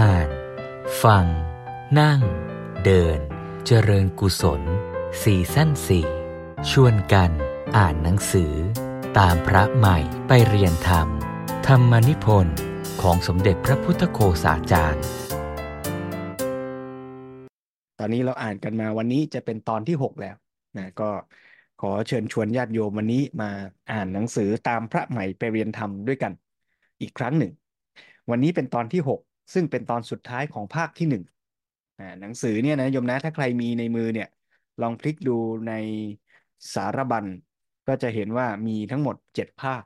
อ่าน ฟัง นั่ง เดิน เจริญกุศลสี่สั้นสี่ชวนกัน อ่านหนังสือ ตามพระใหม่ไปเรียนธรรม ธรรมนิพนธ์ของสมเด็จพระพุทธโฆษาจารย์ ตอนนี้เราอ่านกันมาวันนี้จะเป็นตอนที่ 6 แล้วนะก็ขอเชิญชวนญาติโยมวันนี้มาอ่านหนังสือตามพระใหม่ไปเรียนธรรมด้วยกัน อีกครั้งหนึ่ง วันนี้เป็นตอนที่6 ซึ่งเป็นตอนสุดท้ายของภาคที่1อ่าหนังสือเนี่ยนะโยมนะถ้าใครมีในมือเนี่ย ลองพลิกดูในสารบัญ ก็จะเห็นว่ามีทั้งหมด7ภาค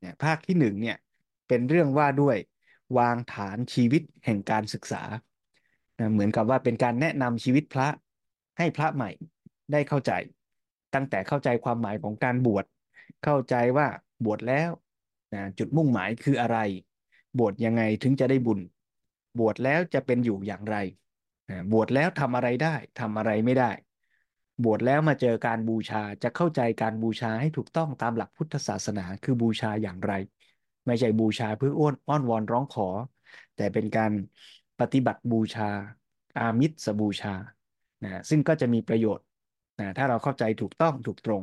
เนี่ยภาคที่1เนี่ยเป็นเรื่องว่าด้วยวางฐานชีวิตแห่งการศึกษา เหมือนกับว่าเป็นการแนะนำชีวิตพระให้พระใหม่ได้เข้าใจ ตั้งแต่เข้าใจความหมายของการบวช เข้าใจว่าบวชแล้วนะจุดมุ่งหมายคืออะไร บวชยังไงถึงจะได้บุญ บวชแล้วจะเป็นอยู่อย่างไร บวชแล้วทำอะไรได้ทำอะไรไม่ได้ บวชแล้วมาเจอการบูชาจะเข้าใจการบูชาให้ถูกต้องตามหลักพุทธศาสนาคือบูชาอย่างไร ไม่ใช่บูชาเพื่ออ้อนอ้อนวอนร้องขอ แต่เป็นการปฏิบัติบูชา อามิสบูชานะซึ่งก็จะมีประโยชน์นะถ้าเราเข้าใจถูกต้องถูกตรง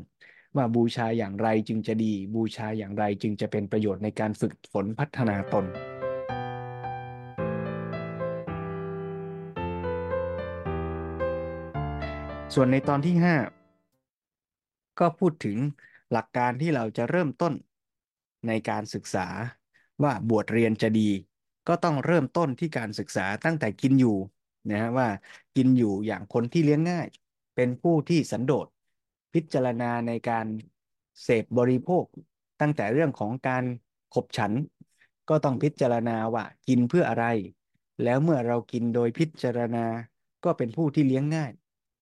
ว่าบูชาอย่างไรจึงจะดี บูชาอย่างไรจึงจะเป็นประโยชน์ในการฝึกฝนพัฒนาตน ส่วนในตอนที่ 5 ก็พูดถึงหลักการที่เราจะเริ่มต้นในการศึกษาว่าบวชเรียนจะดี ก็ต้องเริ่มต้นที่การศึกษาตั้งแต่กินอยู่นะฮะว่ากินอยู่อย่างคนที่เลี้ยงง่าย เป็นผู้ที่สันโดษ พิจารณาในการเสพบริโภค ตั้งแต่เรื่องของการขบฉัน ก็ต้องพิจารณาว่ากินเพื่ออะไร แล้วเมื่อเรากินโดยพิจารณาก็เป็นผู้ที่เลี้ยงง่าย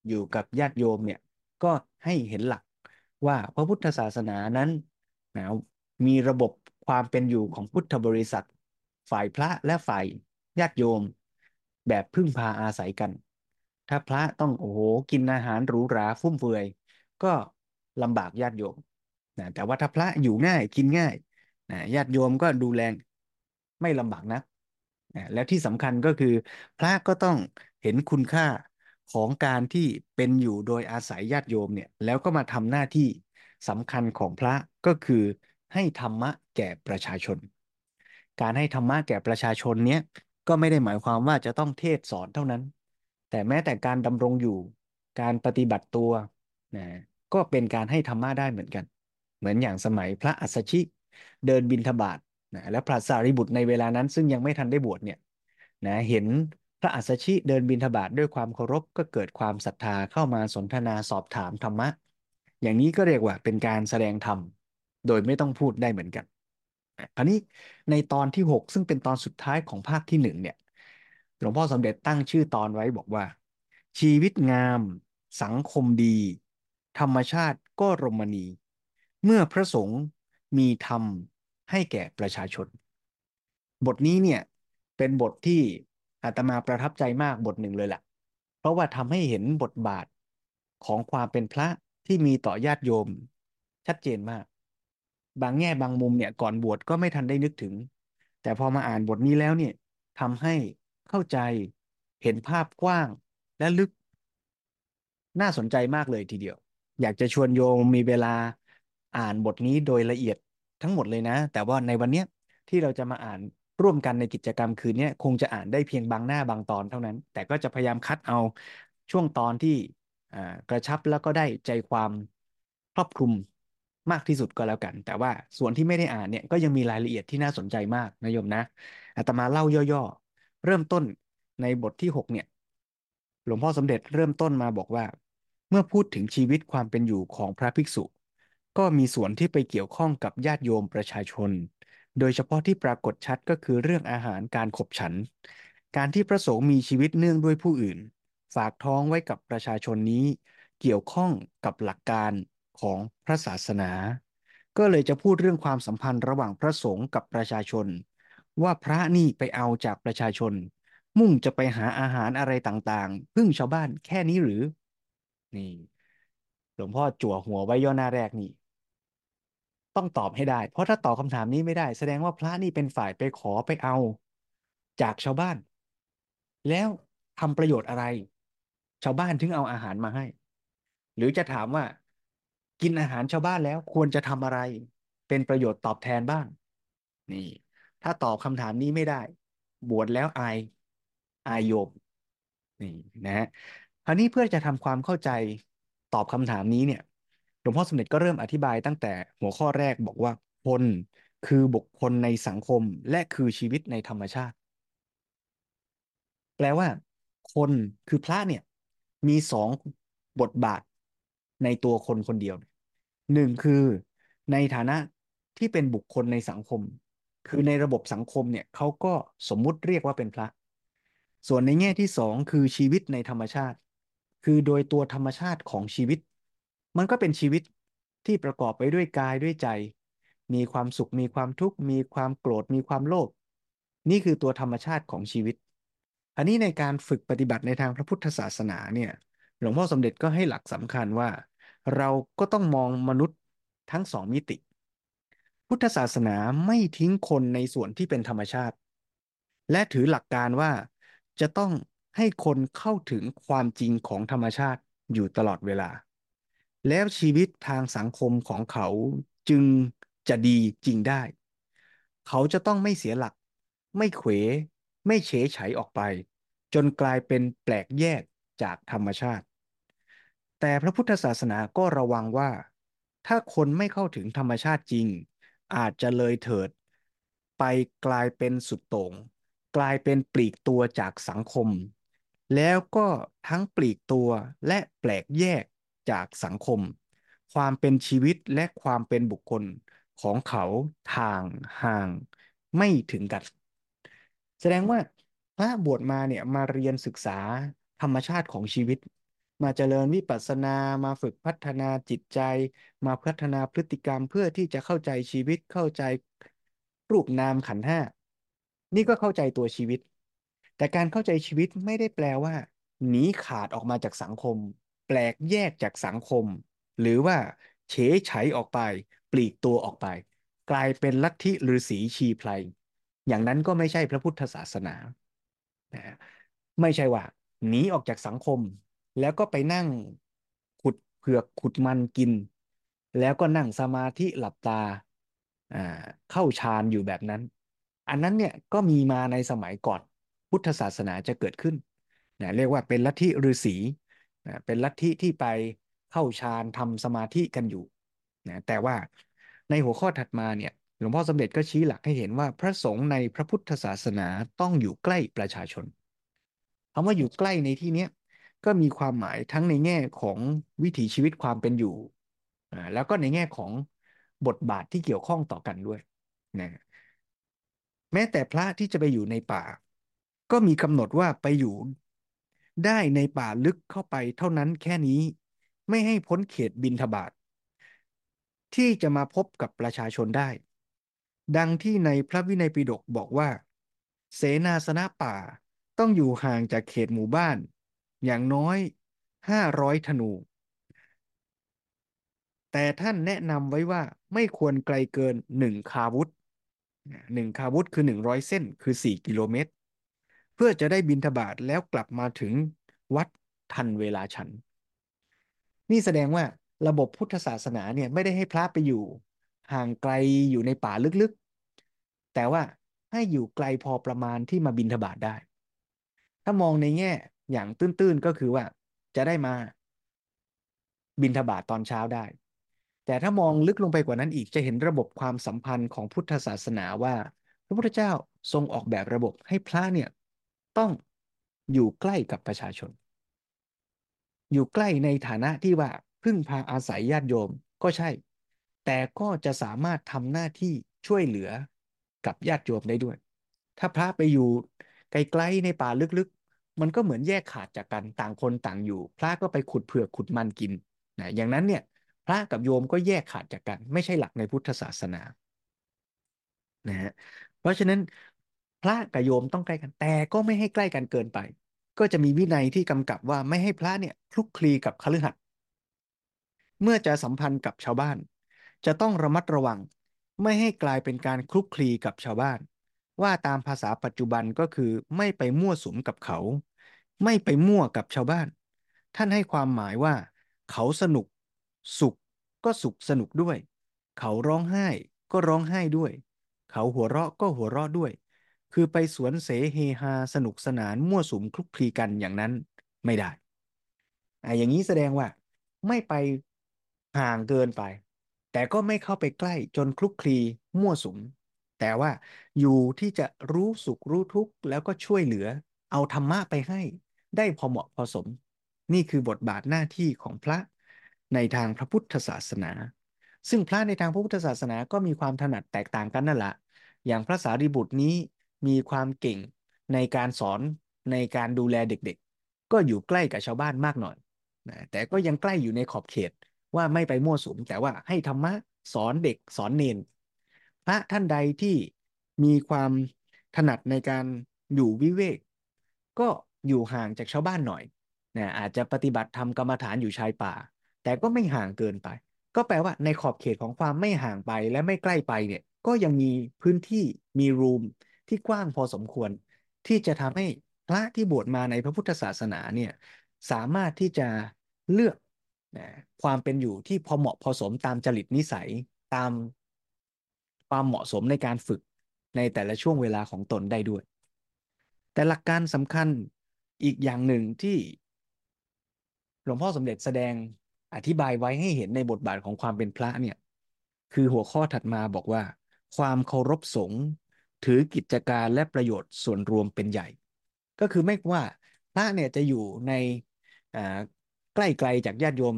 อยู่กับญาติโยมเนี่ยก็ให้เห็นหลักว่าพระพุทธศาสนานั้นนะมีระบบความเป็นอยู่ของพุทธบริษัท ฝ่ายพระและฝ่ายญาติโยม แบบพึ่งพาอาศัยกัน ถ้าพระต้องโอ้โหกินอาหารหรูหราฟุ่มเฟือย ก็ลำบากญาติโยมนะแต่ว่าถ้าพระอยู่ง่ายกินง่ายนะญาติโยมก็ดูแลไม่ลำบากนะนะแล้วที่สำคัญก็คือ พระก็ต้องเห็นคุณค่าของการที่เป็นอยู่โดยอาศัยญาติโยมเนี่ยแล้วก็มาทำหน้าที่สำคัญของพระก็คือให้ธรรมะแก่ประชาชน การให้ธรรมะแก่ประชาชนเนี้ยก็ไม่ได้หมายความว่าจะต้องเทศสอนเท่านั้น แต่แม้แต่การดำรงอยู่ การปฏิบัติตัว นะก็เป็นการให้ธรรมะได้เหมือนกัน เหมือนอย่างสมัยพระอัสสชิเดินบินทบาทนะและพระสารีบุตรในเวลานั้น ซึ่งยังไม่ทันได้บวชเนี่ยนะเห็นพระอัสสชิเดินบินทบาทด้วยความเคารพก็เกิดความศรัทธาเข้ามาสนทนาสอบถามธรรมะ อย่างนี้ก็เรียกว่าเป็นการแสดงธรรม โดยไม่ต้องพูดได้เหมือนกันอันนี้ในตอนที่ 6 ซึ่งเป็นตอนสุดท้ายของภาคที่1เนี่ยหลวงพ่อสมเด็จตั้งชื่อตอนไว้บอกว่า ชีวิตงาม สังคมดี ธรรมชาติก็รมณี เมื่อพระสงฆ์มีธรรมให้แก่ประชาชน บทนี้เนี่ยเป็นบทที่อาตมาประทับใจมากบทหนึ่งเลยแหละเพราะว่าทำให้เห็นบทบาทของความเป็นพระที่มีต่อญาติโยม ชัดเจนมาก บางแง่บางมุมเนี่ยก่อนบวชก็ไม่ทันได้นึกถึง แต่พอมาอ่านบทนี้แล้วเนี่ยทำให้เข้าใจเห็นภาพกว้างและลึก น่าสนใจมากเลยทีเดียว อยากจะชวนโยมมีเวลาอ่านบทนี้โดยละเอียดทั้งหมดเลยนะ แต่ว่าในวันเนี้ยที่เราจะมาอ่านร่วมกันในกิจกรรมคืนนี้คงจะอ่านได้เพียงบางหน้าบางตอนเท่านั้น แต่ก็จะพยายามคัดเอาช่วงตอนที่กระชับแล้วก็ได้ใจความครอบคลุมมากที่สุดก็แล้วกัน แต่ว่าส่วนที่ไม่ได้อ่านเนี่ยก็ยังมีรายละเอียดที่น่าสนใจมากนะโยมนะอาตมาเล่าย่อๆ เริ่มต้นในบทที่ 6 เนี่ย หลวงพ่อสมเด็จเริ่มต้นมาบอกว่า เมื่อพูดถึงชีวิตความเป็นอยู่ของพระภิกษุ ก็มีส่วนที่ไปเกี่ยวข้องกับญาติโยมประชาชน โดยเฉพาะที่ปรากฏชัดก็คือเรื่องอาหารการขบฉัน การที่พระสงฆ์มีชีวิตเนื่องด้วยผู้อื่น ฝากท้องไว้กับประชาชนนี้ เกี่ยวข้องกับหลักการของพระศาสนา ก็เลยจะพูดเรื่องความสัมพันธ์ระหว่างพระสงฆ์กับประชาชน ว่าพระนี่ไปเอาจากประชาชน มุ่งจะไปหาอาหารอะไรต่างๆ พึ่งชาวบ้านแค่นี้หรือ นี่ หลวงพ่อจั่วหัวไว้ย่อหน้าแรกนี่ ต้องตอบให้ได้ เพราะถ้าตอบคำถามนี้ไม่ได้ แสดงว่าพระนี่เป็นฝ่ายไปขอไปเอา จากชาวบ้าน แล้วทำประโยชน์อะไร ชาวบ้านถึงเอาอาหารมาให้ หรือจะถามว่า กินอาหารชาวบ้านแล้วควรจะทำอะไร เป็นประโยชน์ตอบแทนบ้างนี่ ถ้าตอบคำถามนี้ไม่ได้ บวชแล้วอายอายโยมนี่นะ ฮะคราวนี้เพื่อจะทำความเข้าใจตอบคำถามนี้เนี่ยหลวงพ่อสมเด็จก็เริ่มอธิบายตั้งแต่หัวข้อแรกบอกว่าคนคือบุคคลในสังคมและคือชีวิตในธรรมชาติ แปลว่า คนคือพระเนี่ย มีสองบทบาทในตัวคนคนเดียวหนึ่งคือในฐานะที่เป็นบุคคลในสังคม คือในระบบสังคมเนี่ยเขาก็สมมุติเรียกว่าเป็นพระ ส่วนในแง่ที่สองคือชีวิตในธรรมชาติ คือโดยตัวธรรมชาติของชีวิต มันก็เป็นชีวิตที่ประกอบไปด้วยกายด้วยใจ มีความสุขมีความทุกข์มีความโกรธมีความโลภนี่คือตัวธรรมชาติของชีวิต อันนี้ในการฝึกปฏิบัติในทางพระพุทธศาสนาเนี่ยหลวงพ่อสมเด็จก็ให้หลักสำคัญว่า เราก็ต้องมองมนุษย์ทั้งสองมิติ พุทธศาสนาไม่ทิ้งคนในส่วนที่เป็นธรรมชาติ และถือหลักการว่าจะต้อง ให้คนเข้าถึงความจริงของธรรมชาติอยู่ตลอดเวลา แล้วชีวิตทางสังคมของเขาจึงจะดีจริงได้ เขาจะต้องไม่เสียหลัก ไม่เขว ไม่เฉยไฉออกไป จนกลายเป็นแปลกแยกจากธรรมชาติ แต่พระพุทธศาสนาก็ระวังว่า ถ้าคนไม่เข้าถึงธรรมชาติจริง อาจจะเลยเถิด ไปกลายเป็นสุดโต่งกลายเป็นปลีกตัวจากสังคม แล้วก็ทั้งปลีกตัวและแปลกแยกจากสังคม ความเป็นชีวิตและความเป็นบุคคลของเขาทางห่างไม่ถึงกัน แสดงว่าพระบวชมาเนี่ยมาเรียนศึกษาธรรมชาติของชีวิต มาเจริญวิปัสสนา มาฝึกพัฒนาจิตใจ มาพัฒนาพฤติกรรมเพื่อที่จะเข้าใจชีวิตเข้าใจรูปนามขันธ์ห้านี่ก็เข้าใจตัวชีวิต แต่การเข้าใจชีวิตไม่ได้แปลว่าหนีขาดออกมาจากสังคม แปลกแยกจากสังคม หรือว่าเฉยไฉออกไป ปลีกตัวออกไป กลายเป็นลัทธิฤาษีชีไพรอย่างนั้นก็ไม่ใช่พระพุทธศาสนานะไม่ใช่ว่าหนีออกจากสังคม แล้วก็ไปนั่งขุดเผือกขุดมันกิน แล้วก็นั่งสมาธิหลับตาเข้าฌานอยู่แบบนั้น อันนั้นเนี่ยก็มีมาในสมัยก่อน พุทธศาสนาจะเกิดขึ้นนะเรียกว่าเป็นลัทธิฤาษีนะเป็นลัทธิที่ไปเข้าฌานทำสมาธิกันอยู่นะแต่ว่าในหัวข้อถัดมาเนี่ยหลวงพ่อสมเด็จก็ชี้หลักให้เห็นว่าพระสงฆ์ในพระพุทธศาสนาต้องอยู่ใกล้ประชาชนคำว่าอยู่ใกล้ในที่นี้ก็มีความหมายทั้งในแง่ของวิถีชีวิตความเป็นอยู่ แล้วก็ในแง่ของบทบาทที่เกี่ยวข้องต่อกันด้วยนะแม้แต่พระที่จะไปอยู่ในป่า ก็มีกำหนดว่าไปอยู่ ได้ในป่าลึกเข้าไปเท่านั้นแค่นี้ ไม่ให้พ้นเขตบินทบาทที่จะมาพบกับประชาชนได้ ดังที่ในพระวินัยปิฎกบอกว่า เสนาสนะป่าต้องอยู่ห่างจากเขตหมู่บ้าน อย่างน้อยห้าร้อยธนู แต่ท่านแนะนำไว้ว่าไม่ควรไกลเกินหนึ่งคาวุธหนึ่งคาวุธคือหนึ่งร้อยเส้นคือสี่กิโลเมตร เพื่อจะได้บินทบาทแล้วกลับมาถึงวัดทันเวลาฉัน นี่แสดงว่าระบบพุทธศาสนาเนี่ยไม่ได้ให้พระไปอยู่ ห่างไกลอยู่ในป่าลึกๆ แต่ว่าให้อยู่ไกลพอประมาณที่มาบิณฑบาตได้ ถ้ามองในแง่อย่างตื้นๆก็คือว่าจะได้มาบิณฑบาตตอนเช้าได้ แต่ถ้ามองลึกลงไปกว่านั้นอีกจะเห็นระบบความสัมพันธ์ของพุทธศาสนาว่า พระพุทธเจ้าทรงออกแบบระบบให้พระเนี่ย ต้องอยู่ใกล้กับประชาชน อยู่ใกล้ในฐานะที่ว่าพึ่งพาอาศัยญาติโยมก็ใช่ แต่ก็จะสามารถทำหน้าที่ช่วยเหลือกับญาติโยมได้ด้วย ถ้าพระไปอยู่ไกลๆในป่าลึกๆ มันก็เหมือนแยกขาดจากกันต่างคนต่างอยู่ พระก็ไปขุดเผือกขุดมันกินนะอย่างนั้นเนี่ยพระกับโยมก็แยกขาดจากกัน ไม่ใช่หลักในพุทธศาสนานะฮะเพราะฉะนั้น ระกับโยมต้องใกล้กัน แต่ก็ไม่ให้ใกล้กันเกินไป ก็จะมีวินัยที่กำกับว่าไม่ให้พระเนี่ยคลุกคลีกับคฤหัสถ์เมื่อจะสัมพันธ์กับชาวบ้าน จะต้องระมัดระวัง ไม่ให้กลายเป็นการคลุกคลีกับชาวบ้าน ว่าตามภาษาปัจจุบันก็คือไม่ไปมั่วสุมกับเขา ไม่ไปมั่วกับชาวบ้าน ท่านให้ความหมายว่า เขาสนุก สุขก็สุขสนุกด้วย เขาร้องไห้ก็ร้องไห้ด้วย เขาหัวเราะก็หัวเราะด้วย คือไปสวนเสเฮฮาสนุกสนานมั่วสุมคลุกคลีกันอย่างนั้นไม่ได้อะอย่างนี้แสดงว่า ไม่ไปห่างเกินไป แต่ก็ไม่เข้าไปใกล้จนคลุกคลีมั่วสุม แต่ว่าอยู่ที่จะรู้สุขรู้ทุกข์แล้วก็ช่วยเหลือ เอาธรรมะไปให้ ได้พอเหมาะพอสม นี่คือบทบาทหน้าที่ของพระในทางพระพุทธศาสนา ซึ่งพระในทางพระพุทธศาสนาก็มีความถนัดแตกต่างกันนั่นแหละอย่างพระสารีบุตรนี้ มีความเก่งในการสอนในการดูแลเด็กๆ ก็อยู่ใกล้กับชาวบ้านมากหน่อยนะแต่ก็ยังใกล้อยู่ในขอบเขตว่าไม่ไปมั่วสุมแต่ว่าให้ธรรมะสอนเด็กสอนเนนพระท่านใดที่มีความถนัดในการอยู่วิเวก ก็อยู่ห่างจากชาวบ้านหน่อยนะอาจจะปฏิบัติธรรมกรรมฐานอยู่ชายป่า แต่ก็ไม่ห่างเกินไป ก็แปลว่าในขอบเขตของความไม่ห่างไปและไม่ใกล้ไปเนี่ยก็ยังมีพื้นที่มีรูม ที่กว้างพอสมควร ที่จะทำให้พระที่บวชมาในพระพุทธศาสนาเนี่ยสามารถที่จะเลือกความเป็นอยู่ที่พอเหมาะพอสมตามจริตนิสัยตามความเหมาะสมในการฝึกในแต่ละช่วงเวลาของตนได้ด้วย แต่หลักการสำคัญอีกอย่างหนึ่งที่หลวงพ่อสมเด็จแสดงอธิบายไว้ให้เห็นในบทบาทของความเป็นพระเนี่ย คือหัวข้อถัดมาบอกว่า ความเคารพสงฆ์ ถือกิจการและประโยชน์ส่วนรวมเป็นใหญ่ ก็คือไม่ว่าพระเนี่ยจะอยู่ในใกล้ไกลจากญาติโยม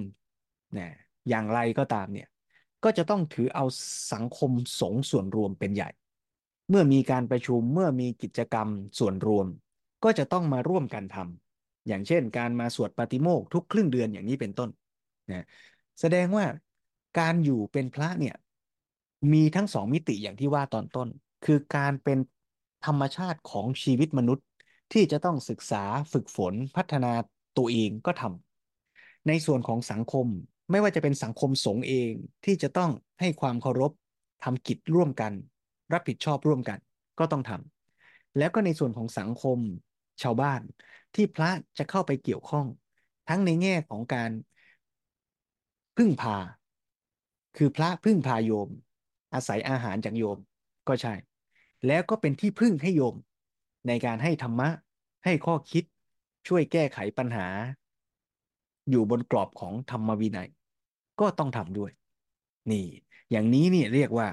เนี่ยอย่างไรก็ตามเนี่ยก็จะต้องถือเอาสังคมสงส่วนรวมเป็นใหญ่ เมื่อมีการประชุมเมื่อมีกิจกรรมส่วนรวม ก็จะต้องมาร่วมกันทำอย่างเช่น การมาสวดปาฏิโมกข์ทุกครึ่งเดือนอย่างนี้เป็นต้นนะแสดงว่าการอยู่เป็นพระเนี่ยมีทั้งสองมิติอย่างที่ว่าตอนต้น คือการเป็นธรรมชาติของชีวิตมนุษย์ที่จะต้องศึกษาฝึกฝนพัฒนาตัวเองก็ทำในส่วนของสังคมไม่ว่าจะเป็นสังคมสงฆ์เองที่จะต้องให้ความเคารพทำกิจร่วมกัน รับผิดชอบร่วมกันก็ต้องทำแล้วก็ในส่วนของสังคมชาวบ้านที่พระจะเข้าไปเกี่ยวข้อง ทั้งในแง่ของการพึ่งพา คือพระพึ่งพาโยม อาศัยอาหารจากโยมก็ใช่ แล้วก็เป็นที่พึ่งให้โยม ในการให้ธรรมะ ให้ข้อคิดช่วยแก้ไขปัญหา อยู่บนกรอบของธรรมวินัย ก็ต้องทำด้วย นี่ อย่างนี้นี่เรียกว่า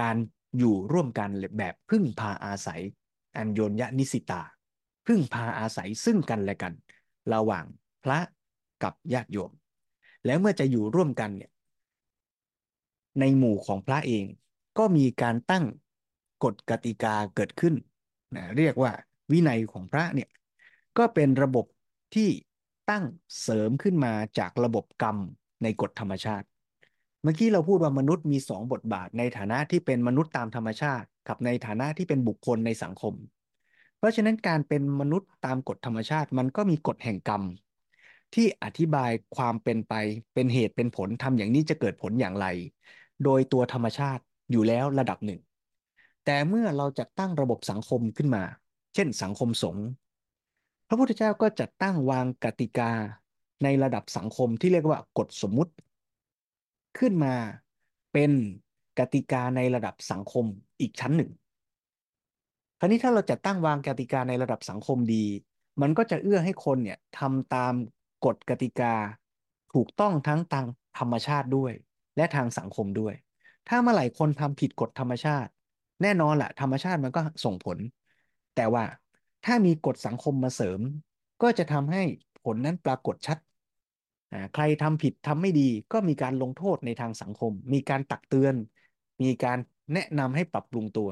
การอยู่ร่วมกันแบบพึ่งพาอาศัย อัญโยนยนิสิตา พึ่งพาอาศัยซึ่งกันและกัน ระหว่างพระกับญาติโยม แล้วเมื่อจะอยู่ร่วมกันเนี่ยในหมู่ของพระเองก็มีการตั้ง กฎกติกาเกิดขึ้นนะเรียกว่าวินัยของพระเนี่ยก็เป็นระบบที่ตั้งเสริมขึ้นมาจากระบบกรรมในกฎธรรมชาติ เมื่อกี้เราพูดว่ามนุษย์มีสองบทบาทในฐานะที่เป็นมนุษย์ตามธรรมชาติ กับในฐานะที่เป็นบุคคลในสังคม เพราะฉะนั้นการเป็นมนุษย์ตามกฎธรรมชาติมันก็มีกฎแห่งกรรม ที่อธิบายความเป็นไปเป็นเหตุเป็นผลทำอย่างนี้จะเกิดผลอย่างไร โดยตัวธรรมชาติอยู่แล้วระดับหนึ่ง แต่เมื่อเราจะตั้งระบบสังคมขึ้นมา เช่นสังคมสงฆ์พระพุทธเจ้าก็จัดตั้งวางกติกาในระดับสังคมที่เรียกว่ากฎสมมุติ ขึ้นมาเป็นกติกาในระดับสังคมอีกชั้นหนึ่งคราวนี้ถ้าเราจะตั้งวางกติกาในระดับสังคมดี มันก็จะเอื้อให้คนเนี่ยทำตามกฎกติกา ถูกต้องทั้งทางธรรมชาติด้วย และทางสังคมด้วย ถ้าเมื่อไหร่คนทำผิดกฎธรรมชาติ แน่นอนแหละธรรมชาติมันก็ส่งผล แต่ว่าถ้ามีกฎสังคมมาเสริม ก็จะทำให้ผลนั้นปรากฏชัด ใครทำผิดทำไม่ดีก็มีการลงโทษในทางสังคม มีการตักเตือน มีการแนะนำให้ปรับปรุงตัว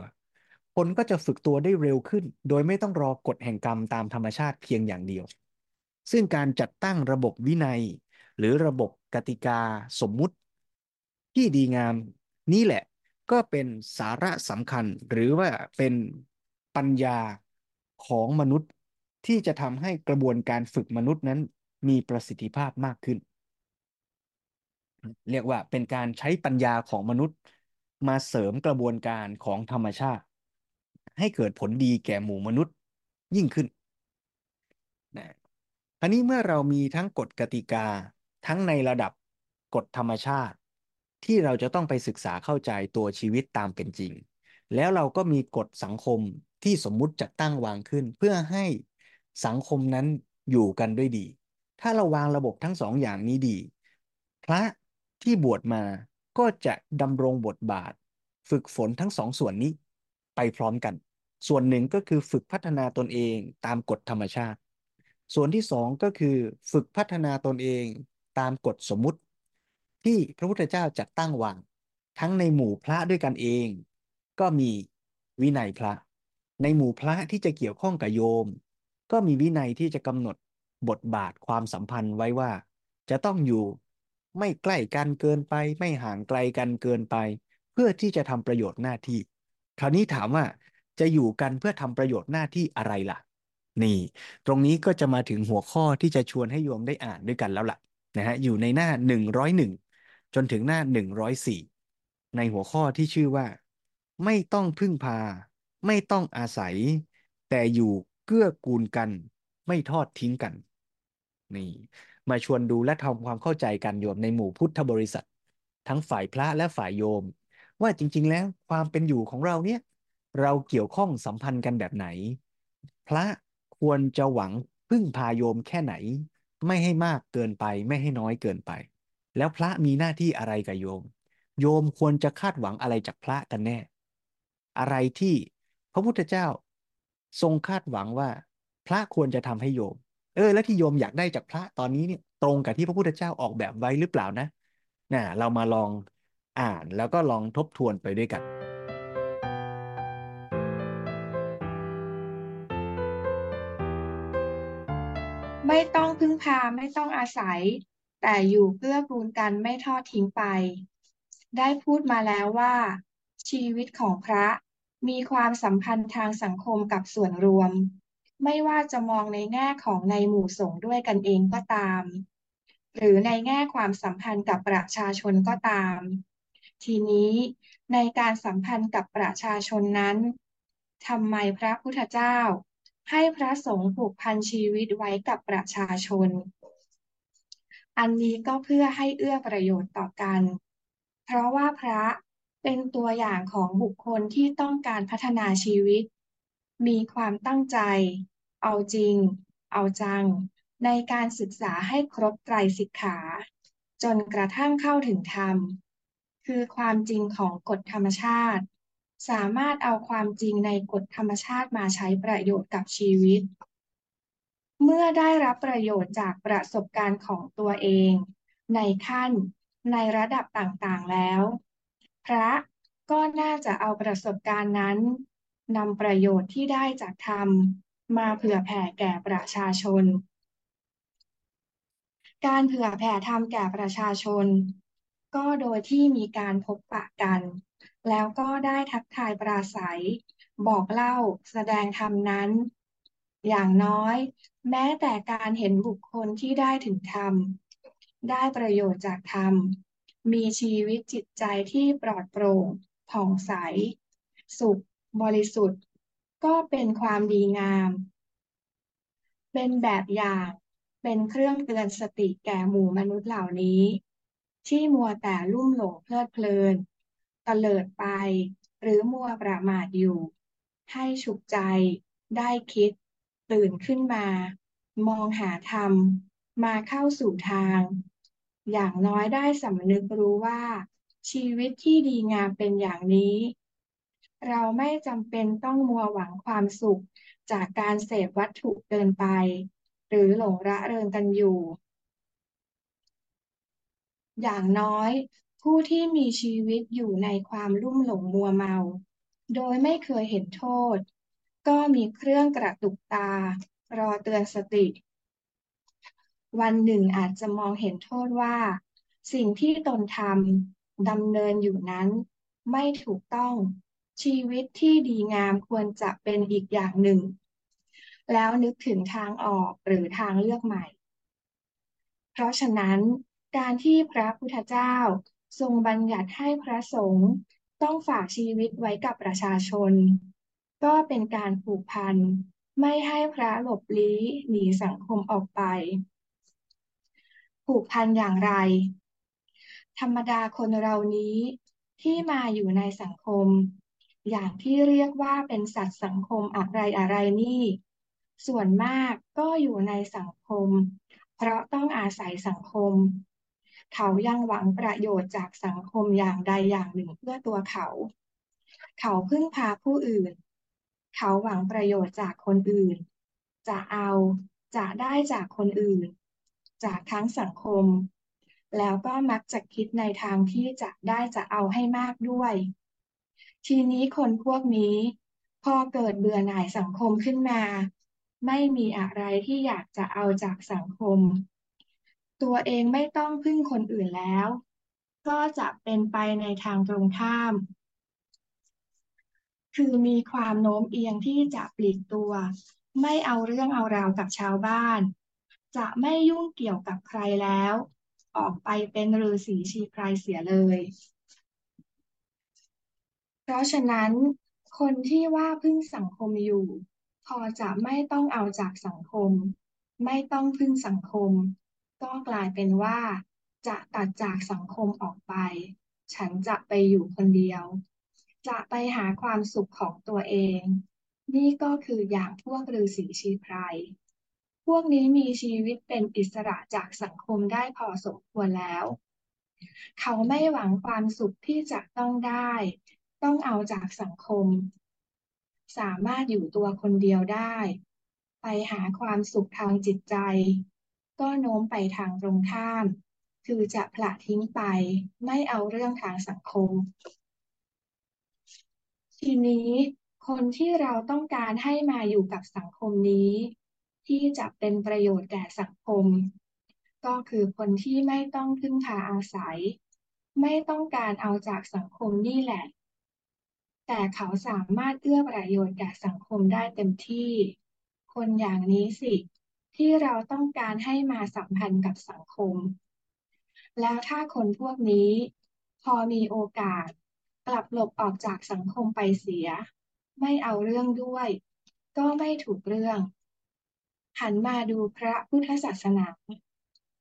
คนก็จะฝึกตัวได้เร็วขึ้น โดยไม่ต้องรอกฎแห่งกรรมตามธรรมชาติเพียงอย่างเดียว ซึ่งการจัดตั้งระบบวินัย หรือระบบกติกาสมมุติ ที่ดีงามนี่แหละ ก็เป็นสาระสำคัญหรือว่าเป็นปัญญาของมนุษย์ที่จะทำให้กระบวนการฝึกมนุษย์นั้นมีประสิทธิภาพมากขึ้น เรียกว่าเป็นการใช้ปัญญาของมนุษย์ มาเสริมกระบวนการของธรรมชาติ ให้เกิดผลดีแก่หมู่มนุษย์ยิ่งขึ้นนะอันนี้เมื่อเรามีทั้งกฎกติกาทั้งในระดับกฎธรรมชาติ ที่เราจะต้องไปศึกษาเข้าใจตัวชีวิตตามเป็นจริง แล้วเราก็มีกฎสังคมที่สมมุติจัดตั้งวางขึ้น เพื่อให้สังคมนั้นอยู่กันด้วยดี ถ้าเราวางระบบทั้งสองอย่างนี้ดี พระที่บวชมาก็จะดำรงบทบาท ฝึกฝนทั้งสองส่วนนี้ไปพร้อมกัน ส่วนหนึ่งก็คือฝึกพัฒนาตนเองตามกฎธรรมชาติ ส่วนที่สองก็คือฝึกพัฒนาตนเองตามกฎสมมุติ ที่พระพุทธเจ้าจัดตั้งวาง ทั้งในหมู่พระด้วยกันเอง ก็มีวินัยพระ ในหมู่พระที่จะเกี่ยวข้องกับโยม ก็มีวินัยที่จะกำหนดบทบาทความสัมพันธ์ไว้ว่า จะต้องอยู่ไม่ใกล้กันเกินไป ไม่ห่างไกลกันเกินไป เพื่อที่จะทำประโยชน์หน้าที่ คราวนี้ถามว่าจะอยู่กันเพื่อทำประโยชน์หน้าที่อะไรล่ะ นี่ ตรงนี้ก็จะมาถึงหัวข้อที่จะชวนให้โยมได้อ่านด้วยกันแล้วล่ะนะฮะอยู่ในหน้า 101 จนถึงหน้า 104 ในหัวข้อที่ชื่อว่า ไม่ต้องพึ่งพา ไม่ต้องอาศัย แต่อยู่เกื้อกูลกัน ไม่ทอดทิ้งกัน นี่ มาชวนดูและทำความเข้าใจกันโยมในหมู่พุทธบริษัท ทั้งฝ่ายพระและฝ่ายโยม ว่าจริง ๆ แล้วความเป็นอยู่ของเราเนี่ย เราเกี่ยวข้องสัมพันธ์กันแบบไหน พระควรจะหวังพึ่งพาโยมแค่ไหน ไม่ให้มากเกินไปไม่ให้น้อยเกินไป แล้วพระมีหน้าที่อะไรกับโยม โยมควรจะคาดหวังอะไรจากพระกันแน่ อะไรที่พระพุทธเจ้าทรงคาดหวังว่า พระควรจะทำให้โยม เออ แล้วที่โยมอยากได้จากพระตอนนี้เนี่ยตรงกับที่พระพุทธเจ้าออกแบบไว้หรือเปล่านะน่ะเรามาลองอ่านแล้วก็ลองทบทวนไปด้วยกันไม่ต้องพึ่งพาไม่ต้องอาศัย แต่อยู่เกื้อกูลกันไม่ทอดทิ้งไป ได้พูดมาแล้วว่า ชีวิตของพระมีความสัมพันธ์ทางสังคมกับส่วนรวม ไม่ว่าจะมองในแง่ของในหมู่สงฆ์ด้วยกันเองก็ตาม หรือในแง่ความสัมพันธ์กับประชาชนก็ตาม ทีนี้ในการสัมพันธ์กับประชาชนนั้นทำไมพระพุทธเจ้า ให้พระสงฆ์ผูกพันชีวิตไว้กับประชาชน อันนี้ก็เพื่อให้เอื้อประโยชน์ต่อกัน เพราะว่าพระเป็นตัวอย่างของบุคคลที่ต้องการพัฒนาชีวิต มีความตั้งใจ เอาจริง เอาจัง ในการศึกษาให้ครบไตรสิกขา จนกระทั่งเข้าถึงธรรม คือความจริงของกฎธรรมชาติ สามารถเอาความจริงในกฎธรรมชาติมาใช้ประโยชน์กับชีวิต เมื่อได้รับประโยชน์จากประสบการณ์ของตัวเอง ในขั้นในระดับต่างๆแล้ว พระก็น่าจะเอาประสบการณ์นั้นนำประโยชน์ที่ได้จากธรรม มาเผื่อแผ่แก่ประชาชน การเผื่อแผ่ธรรมแก่ประชาชน ก็โดยที่มีการพบปะกัน แล้วก็ได้ทักทายปราศัย บอกเล่าแสดงธรรมนั้น อย่างน้อย แม้แต่การเห็นบุคคลที่ได้ถึงธรรม ได้ประโยชน์จากธรรม มีชีวิตจิตใจที่ปลอดโปร่งผ่องใส สุข บริสุทธิ์ ก็เป็นความดีงาม เป็นแบบอย่างเป็นเครื่องเตือนสติแก่หมู่มนุษย์เหล่านี้ ที่มัวแต่ลุ่มหลงเพลิดเพลินตเลิดไป หรือมัวประมาทอยู่ ให้ฉุกใจได้คิด ตื่นขึ้นมา มองหาธรรม มาเข้าสู่ทาง อย่างน้อยได้สำนึกรู้ว่า ชีวิตที่ดีงามเป็นอย่างนี้ เราไม่จำเป็นต้องมัวหวังความสุขจากการเสพวัตถุเกินไป หรือหลงระเริงกันอยู่ อย่างน้อยผู้ที่มีชีวิตอยู่ในความลุ่มหลงมัวเมา โดยไม่เคยเห็นโทษ ก็มีเครื่องกระตุกตา รอเตือนสติ วันหนึ่งอาจจะมองเห็นโทษว่า สิ่งที่ตนทำดำเนินอยู่นั้น ไม่ถูกต้องชีวิตที่ดีงามควรจะเป็นอีกอย่างหนึ่ง แล้วนึกถึงทางออกหรือทางเลือกใหม่ เพราะฉะนั้นการที่พระพุทธเจ้าทรงบัญญัติให้พระสงฆ์ต้องฝากชีวิตไว้กับประชาชน ก็เป็นการผูกพัน ไม่ให้พระหลบลี้หนีสังคมออกไป ผูกพันอย่างไร ธรรมดาคนเรานี้ที่มาอยู่ในสังคม อย่างที่เรียกว่าเป็นสัตว์สังคมอะไรอะไรนี่ ส่วนมากก็อยู่ในสังคม เพราะต้องอาศัยสังคม เขายังหวังประโยชน์จากสังคมอย่างใดอย่างหนึ่งเพื่อตัวเขา เขาพึ่งพาผู้อื่น เขาหวังประโยชน์จากคนอื่น จะเอาจะได้จากคนอื่น จากทั้งสังคม แล้วก็มักจะคิดในทางที่จะได้จะเอาให้มากด้วย ทีนี้คนพวกนี้ พอเกิดเบื่อหน่ายสังคมขึ้นมา ไม่มีอะไรที่อยากจะเอาจากสังคม ตัวเองไม่ต้องพึ่งคนอื่นแล้ว ก็จะเป็นไปในทางตรงข้าม คือมีความโน้มเอียงที่จะปลีกตัว ไม่เอาเรื่องเอาราวกับชาวบ้าน จะไม่ยุ่งเกี่ยวกับใครแล้ว ออกไปเป็นฤาษีชีไพรเสียเลย เพราะฉะนั้น คนที่ว่าพึ่งสังคมอยู่ พอจะไม่ต้องเอาจากสังคม ไม่ต้องพึ่งสังคม ก็กลายเป็นว่า จะตัดจากสังคมออกไป ฉันจะไปอยู่คนเดียว จะไปหาความสุขของตัวเอง นี่ก็คืออย่างพวกฤาษีชีไพรพวกนี้มีชีวิตเป็นอิสระจากสังคมได้พอสมควรแล้ว เขาไม่หวังความสุขที่จะต้องได้ ต้องเอาจากสังคม สามารถอยู่ตัวคนเดียวได้ ไปหาความสุขทางจิตใจ ก็โน้มไปทางตรงข้าม คือจะผละทิ้งไป ไม่เอาเรื่องทางสังคม ทีนี้คนที่เราต้องการให้มาอยู่กับสังคมนี้ ที่จะเป็นประโยชน์แก่สังคม ก็คือคนที่ไม่ต้องพึ่งพาอาศัย ไม่ต้องการเอาจากสังคมนี่แหละ แต่เขาสามารถเอื้อประโยชน์แก่สังคมได้เต็มที่ คนอย่างนี้สิ ที่เราต้องการให้มาสัมพันธ์กับสังคม แล้วถ้าคนพวกนี้ พอมีโอกาส กลับหลบออกจากสังคมไปเสีย ไม่เอาเรื่องด้วย ก็ไม่ถูกเรื่อง หันมาดูพระพุทธศาสนา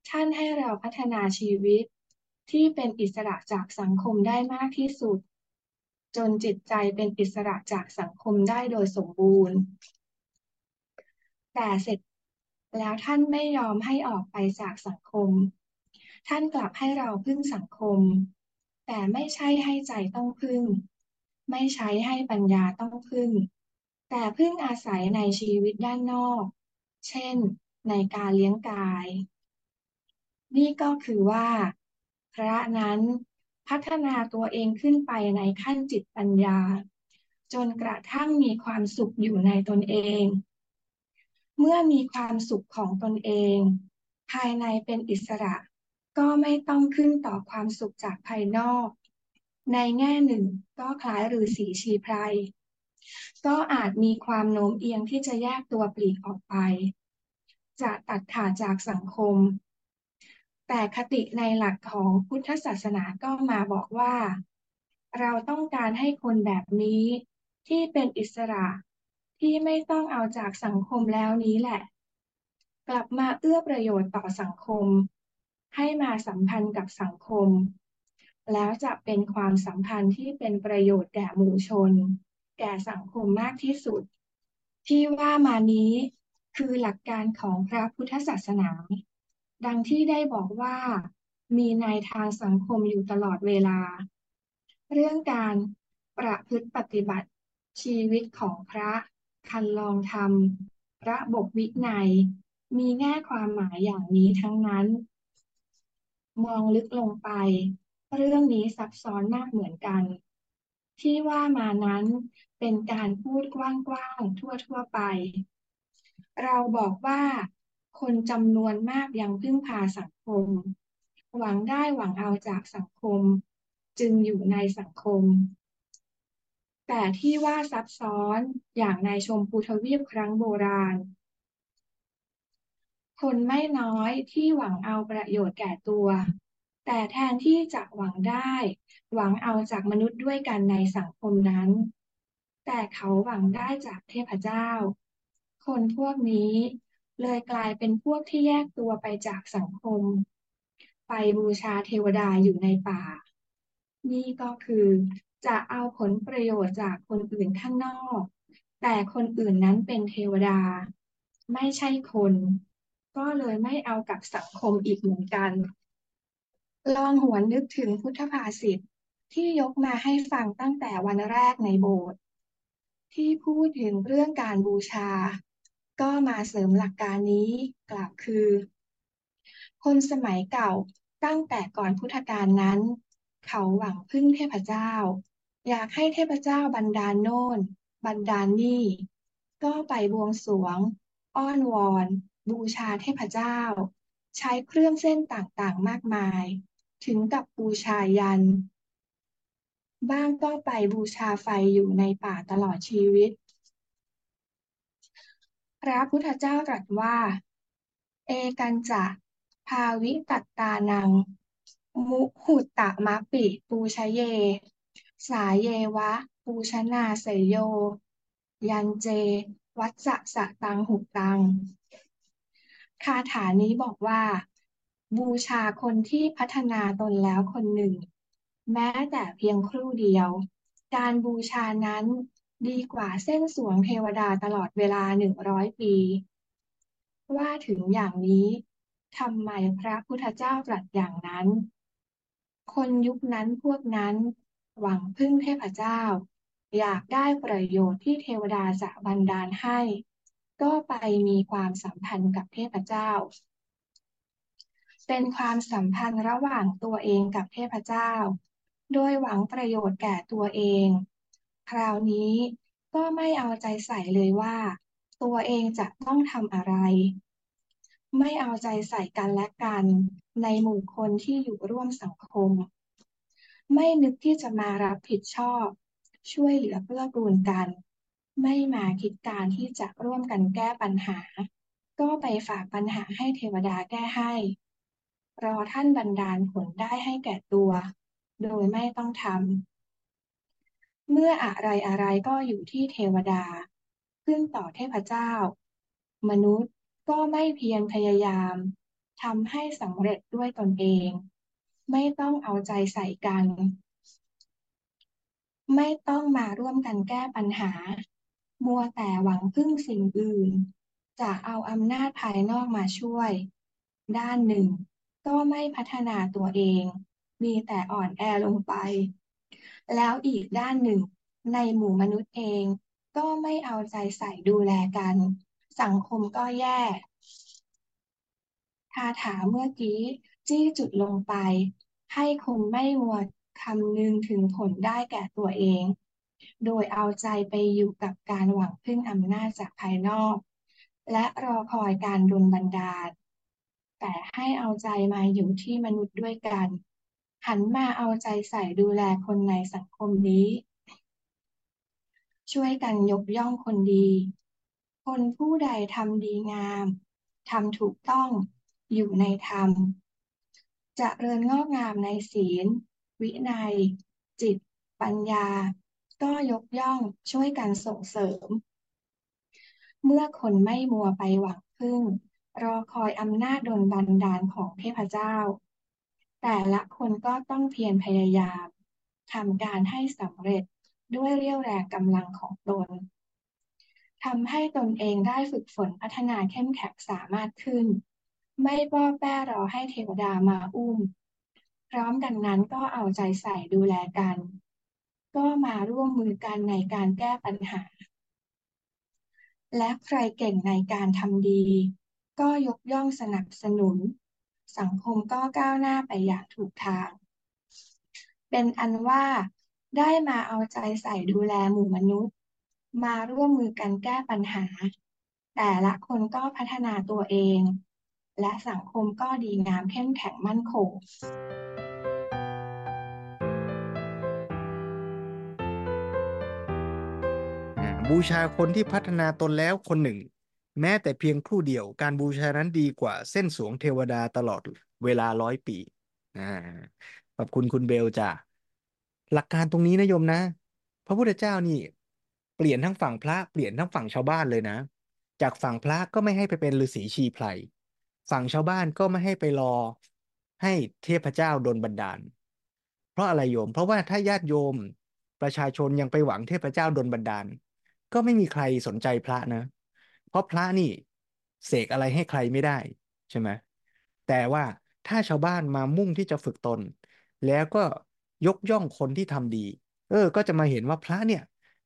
ท่านให้เราพัฒนาชีวิตที่เป็นอิสระจากสังคมได้มากที่สุด จนจิตใจเป็นอิสระจากสังคมได้โดยสมบูรณ์ แต่เสร็จแล้วท่านไม่ยอมให้ออกไปจากสังคม ท่านกลับให้เราพึ่งสังคม แต่ไม่ใช่ให้ใจต้องพึ่ง ไม่ใช้ให้ปัญญาต้องพึ่ง แต่พึ่งอาศัยในชีวิตด้านนอก เช่น ในการเลี้ยงกาย นี่ก็คือว่า พระนั้นพัฒนาตัวเองขึ้นไปในขั้นจิตปัญญา จนกระทั่งมีความสุขอยู่ในตนเอง เมื่อมีความสุขของตนเอง ภายในเป็นอิสระ ก็ไม่ต้องขึ้นต่อความสุขจากภายนอก ในแง่หนึ่งก็คล้ายฤาษีชีไพรก็อาจมีความโน้มเอียงที่จะแยกตัวปลีกออกไป จะตัดขาดจากสังคม แต่คติในหลักของพุทธศาสนาก็มาบอกว่า เราต้องการให้คนแบบนี้ที่เป็นอิสระที่ไม่ต้องเอาจากสังคมแล้วนี้แหละ กลับมาเอื้อประโยชน์ต่อสังคม ให้มาสัมพันธ์กับสังคม แล้วจะเป็นความสัมพันธ์ที่เป็นประโยชน์แก่หมู่ชน แก่สังคมมากที่สุด ที่ว่ามานี้คือหลักการของพระพุทธศาสนา ดังที่ได้บอกว่ามีในทางสังคมอยู่ตลอดเวลา เรื่องการประพฤติปฏิบัติชีวิตของพระคันลองธรรมระบบวินัย มีแง่ความหมายอย่างนี้ทั้งนั้น มองลึกลงไป เรื่องนี้ซับซ้อนมากเหมือนกัน ที่ว่ามานั้นเป็นการพูดกว้างๆทั่วๆไป เราบอกว่าคนจำนวนมากยังพึ่งพาสังคม หวังได้หวังเอาจากสังคม จึงอยู่ในสังคม แต่ที่ว่าซับซ้อนอย่างในชมพูทวีปครั้งโบราณ คนไม่น้อยที่หวังเอาประโยชน์แก่ตัว แต่แทนที่จะหวังได้ หวังเอาจากมนุษย์ด้วยกันในสังคมนั้น แต่เขาหวังได้จากเทพเจ้า คนพวกนี้เลยกลายเป็นพวกที่แยกตัวไปจากสังคม ไปบูชาเทวดาอยู่ในป่า นี่ก็คือจะเอาผลประโยชน์จากคนอื่นข้างนอก แต่คนอื่นนั้นเป็นเทวดา ไม่ใช่คน ก็เลยไม่เอากับสังคมอีกเหมือนกัน ลองหวนนึกถึงพุทธภาษิตที่ยกมาให้ฟังตั้งแต่วันแรกในโบสถ์ที่พูดถึงเรื่องการบูชา ก็มาเสริมหลักการนี้กล่าวคือ คนสมัยเก่าตั้งแต่ก่อนพุทธกาลนั้น เขาหวังพึ่งเทพเจ้า อยากให้เทพเจ้าบันดาลโน่น บันดาลนี่ ก็ไปบวงสรวง อ้อนวอน บูชาเทพเจ้า ใช้เครื่องเส้นต่างๆมากมาย ถึงกับบูชายัน บ้างก็ไปบูชาไฟอยู่ในป่าตลอดชีวิต พระพุทธเจ้าตรัสว่า เอกันจะภาวิตัตตานัง มุหุตตะมะปิปูชเย สาเยวะ ปูชนาเสยโย ยันเจ วัจจะสะตังหุตัง คาถานี้บอกว่า บูชาคนที่พัฒนาตนแล้วคนหนึ่ง แม้แต่เพียงครู่เดียว การบูชานั้นดีกว่าเส้นสวงเทวดาตลอดเวลาหนึ่งร้อยปี ว่าถึงอย่างนี้ทำไมพระพุทธเจ้าตรัสอย่างนั้น คนยุคนั้นพวกนั้น หวังพึ่งเทพเจ้า อยากได้ประโยชน์ที่เทวดาจะบันดาลให้ ก็ไปมีความสัมพันธ์กับเทพเจ้า เป็นความสัมพันธ์ระหว่างตัวเองกับเทพเจ้า โดยหวังประโยชน์แก่ตัวเอง คราวนี้ก็ไม่เอาใจใส่เลยว่า ตัวเองจะต้องทำอะไร ไม่เอาใจใส่กันและกัน ในหมู่คนที่อยู่ร่วมสังคม ไม่นึกที่จะมารับผิดชอบ ช่วยเหลือเพื่อกูลกัน ไม่มาคิดการที่จะร่วมกันแก้ปัญหา ก็ไปฝากปัญหาให้เทวดาแก้ให้ รอท่านบันดาลผลได้ให้แก่ตัว โดยไม่ต้องทำ เมื่ออะไรอะไรก็อยู่ที่เทวดา ขึ้นต่อเทพเจ้า มนุษย์ก็ไม่เพียรพยายามทำให้สำเร็จด้วยตนเอง ไม่ต้องเอาใจใส่กัน ไม่ต้องมาร่วมกันแก้ปัญหา มัวแต่หวังพึ่งสิ่งอื่น จะเอาอำนาจภายนอกมาช่วย ด้านหนึ่ง ก็ไม่พัฒนาตัวเอง มีแต่อ่อนแอลงไป แล้วอีกด้านหนึ่ง ในหมู่มนุษย์เอง ก็ไม่เอาใจใส่ดูแลกัน สังคมก็แย่คาถาเมื่อกี้จี้จุดลงไป ให้คนไม่มัวคำนึงถึงผลได้แก่ตัวเอง โดยเอาใจไปอยู่กับการหวังพึ่งอำนาจจากภายนอก และรอคอยการดลบันดาล แต่ให้เอาใจมาอยู่ที่มนุษย์ด้วยกัน หันมาเอาใจใส่ดูแลคนในสังคมนี้ ช่วยกันยกย่องคนดี คนผู้ใดทำดีงามทำถูกต้องอยู่ในธรรมจะเริญงอกงามในศีล วินัย จิต ปัญญา ก็ยกย่องช่วยกันส่งเสริม เมื่อคนไม่มัวไปหวังพึ่ง รอคอยอำนาจดลบันดาลของเทพเจ้า แต่ละคนก็ต้องเพียรพยายามทำการให้สำเร็จด้วยเรี่ยวแรงกำลังของตนทำให้ตนเองได้ฝึกฝนพัฒนาเข้มแข็งสามารถขึ้น ไม่ป้อแป้รอให้เทวดามาอุ้ม พร้อมกันนั้นก็เอาใจใส่ดูแลกัน ก็มาร่วมมือกันในการแก้ปัญหา และใครเก่งในการทำดี ก็ยกย่องสนับสนุน สังคมก็ก้าวหน้าไปอย่างถูกทาง เป็นอันว่าได้มาเอาใจใส่ดูแลหมู่มนุษย์ มาร่วมมือกันแก้ปัญหา แต่ละคนก็พัฒนาตัวเอง และสังคมก็ดีงามเข้มแข็งมั่นคง บูชาคนที่พัฒนาตนแล้วคนหนึ่ง แม้แต่เพียงครู่เดียวการบูชานั้นดีกว่าเส้นสวงเทวดาตลอดเวลาร้อยปีอ่าขอบคุณคุณเบลจ้ะหลักการตรงนี้นะโยมนะ พระพุทธเจ้านี่ เปลี่ยนทั้งฝั่งพระเปลี่ยนทั้งฝั่งชาวบ้านเลยนะ จากฝั่งพระก็ไม่ให้ไปเป็นฤาษีชีไพรฝั่งชาวบ้านก็ไม่ให้ไปรอ ให้เทพเจ้าโดนบันดาล เพราะอะไรโยม เพราะว่าถ้าญาติโยมประชาชนยังไปหวังเทพเจ้าโดนบันดาล ก็ไม่มีใครสนใจพระนะ เพราะพระนี่เสกอะไรให้ใครไม่ได้ใช่ไหมแต่ว่าถ้าชาวบ้านมามุ่งที่จะฝึกตน แล้วก็ยกย่องคนที่ทำดี เออ ก็จะมาเห็นว่าพระเนี่ย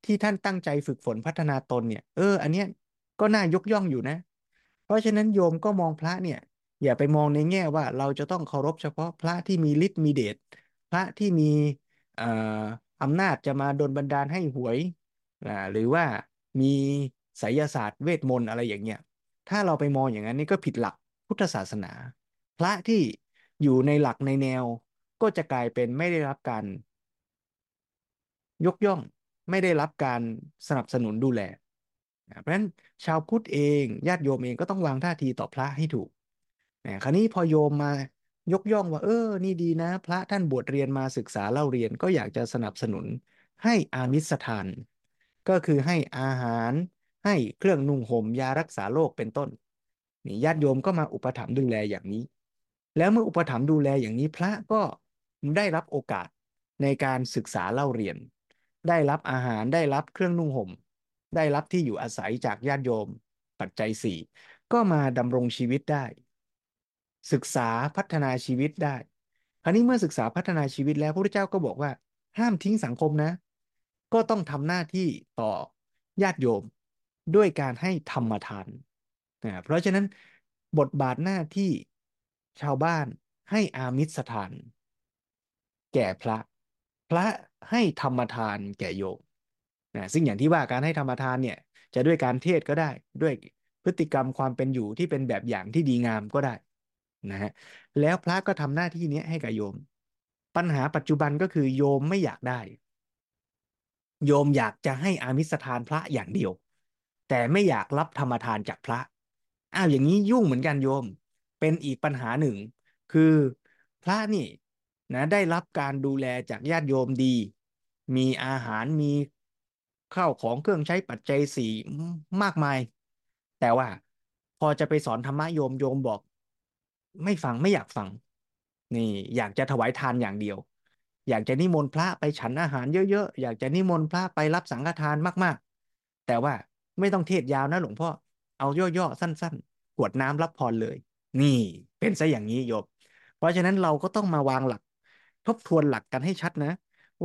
ที่ท่านตั้งใจฝึกฝนพัฒนาตนเนี่ย เออ อันเนี้ยก็น่ายกย่องอยู่นะ เพราะฉะนั้นโยมก็มองพระเนี่ย อย่าไปมองในแง่ว่าเราจะต้องเคารพเฉพาะพระที่มีฤทธิ์มีเดชพระที่มีอ่าอำนาจจะมาดลบันดาลให้หวย อ่าหรือว่ามีไสยศาสตร์เวทมนต์อะไรอย่างเงี้ยถ้าเราไปมองอย่างนั้นนี่ก็ผิดหลักพุทธศาสนา พระที่อยู่ในหลักในแนวก็จะกลายเป็นไม่ได้รับการ ยกย่องไม่ได้รับการสนับสนุนดูแลเพราะฉะนั้นชาวพุทธเองญาติโยมเองก็ต้องวางท่าทีต่อพระให้ถูกคราวนี้พอโยมมายกย่องว่าเออ นี่ดีนะ พระท่านบวชเรียนมาศึกษาเล่าเรียนก็อยากจะสนับสนุนให้อามิสทาน ก็คือให้อาหารให้เครื่องนุ่งห่มยารักษาโรคเป็นต้นนี่ญาติโยมก็มาอุปถัมภ์ดูแลอย่างนี้ แล้วเมื่ออุปถัมภ์ดูแลอย่างนี้พระก็ได้รับโอกาสในการศึกษาเล่าเรียน ได้รับอาหารได้รับเครื่องนุ่งห่ม ได้รับที่อยู่อาศัยจากญาติโยม ปัจจัยสี่ก็มาดำรงชีวิตได้ ศึกษาพัฒนาชีวิตได้คราวนี้เมื่อศึกษาพัฒนาชีวิตแล้วพระพุทธเจ้าก็บอกว่า ห้ามทิ้งสังคมนะ ก็ต้องทำหน้าที่ต่อญาติโยมด้วยการให้ธรรมทานนะเพราะฉะนั้นบทบาทหน้าที่ชาวบ้านให้อามิสทาน แก่พระ พระให้ธรรมทานแก่โยมนะซึ่งอย่างที่ว่าการให้ธรรมทานเนี่ยจะด้วยการเทศก็ได้ด้วยพฤติกรรมความเป็นอยู่ที่เป็นแบบอย่างที่ดีงามก็ได้นะฮะแล้วพระก็ทำหน้าที่นี้ให้กับโยม ปัญหาปัจจุบันก็คือโยมไม่อยากได้ โยมอยากจะให้อามิสทานพระอย่างเดียว แต่ไม่อยากรับธรรมทานจากพระอ้าวอย่างนี้ยุ่งเหมือนกันโยม เป็นอีกปัญหาหนึ่ง คือพระนี่นะได้รับการดูแลจากญาติโยมดี มีอาหารมีข้าวของเครื่องใช้ปัจจัยสี่มากมาย แต่ว่าพอจะไปสอนธรรมะโยมโยมบอก ไม่ฟังไม่อยากฟัง นี่ อยากจะถวายทานอย่างเดียว อยากจะนิมนต์พระไปฉันอาหารเยอะๆ อยากจะนิมนต์พระไปรับสังฆทานมากๆ แต่ว่าไม่ต้องเทศยาวนะหลวงพ่อ เอาย่อๆ สั้นๆ กวดน้ำรับพรเลย นี่เป็นซะอย่างนี้โยมเพราะฉะนั้นเราก็ต้องมาวางหลัก ทบทวนหลักกันให้ชัดนะ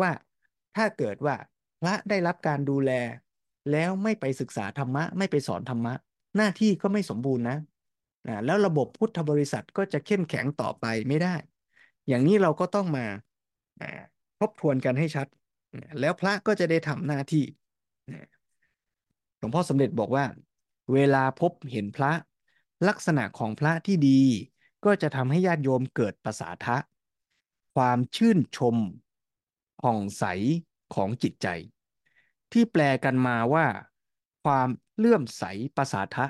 ว่าถ้าเกิดว่าพระได้รับการดูแล แล้วไม่ไปศึกษาธรรมะ ไม่ไปสอนธรรมะ หน้าที่ก็ไม่สมบูรณ์นะนะแล้วระบบพุทธบริษัทก็จะเข้มแข็งต่อไปไม่ได้ อย่างนี้เราก็ต้องมา ทบทวนกันให้ชัด แล้วพระก็จะได้ทำหน้าที่หลวงพ่อสมเด็จบอกว่า เวลาพบเห็นพระ ลักษณะของพระที่ดี ก็จะทำให้ญาติโยมเกิดประสาทะ ความชื่นชมผ่องใสของจิตใจ ที่แปลกันมาว่า ความเลื่อมใสประสาทะ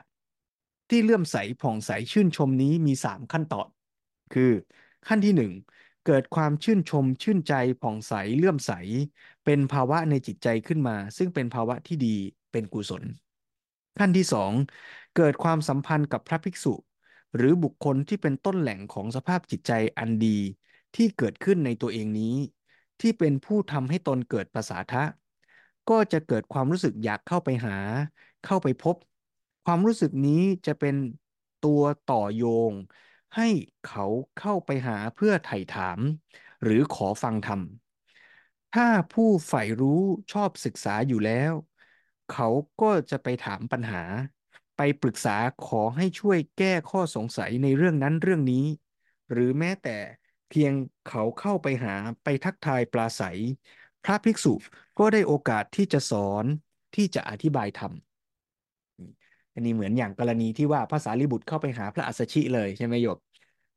ที่เลื่อมใสผ่องใสชื่นชมนี้มีสามขั้นตอน คือขั้นที่หนึ่ง เกิดความชื่นชมชื่นใจผ่องใสเลื่อมใส เป็นภาวะในจิตใจขึ้นมา ซึ่งเป็นภาวะที่ดีเป็นกุศล ขั้นที่สองเกิดความสัมพันธ์กับพระภิกษุ หรือบุคคลที่เป็นต้นแหล่งของสภาพจิตใจอันดี ที่เกิดขึ้นในตัวเองนี้ ที่เป็นผู้ทำให้ตนเกิดภาษาทะ ก็จะเกิดความรู้สึกอยากเข้าไปหา เข้าไปพบ ความรู้สึกนี้จะเป็นตัวต่อโยง ให้เขาเข้าไปหาเพื่อไถ่ถาม หรือขอฟังธรรม ถ้าผู้ใฝ่รู้ชอบศึกษาอยู่แล้ว เขาก็จะไปถามปัญหา ไปปรึกษาขอให้ช่วยแก้ข้อสงสัยในเรื่องนั้นเรื่องนี้ หรือแม้แต่เพียงเขาเข้าไปหาไปทักทายปราศัย พระภิกษุก็ได้โอกาสที่จะสอนที่จะอธิบายธรรมอันนี้เหมือนอย่างกรณีที่ว่าภาษาลิบุตรเข้าไปหาพระอัสสชิเลยใช่ไหมโยบ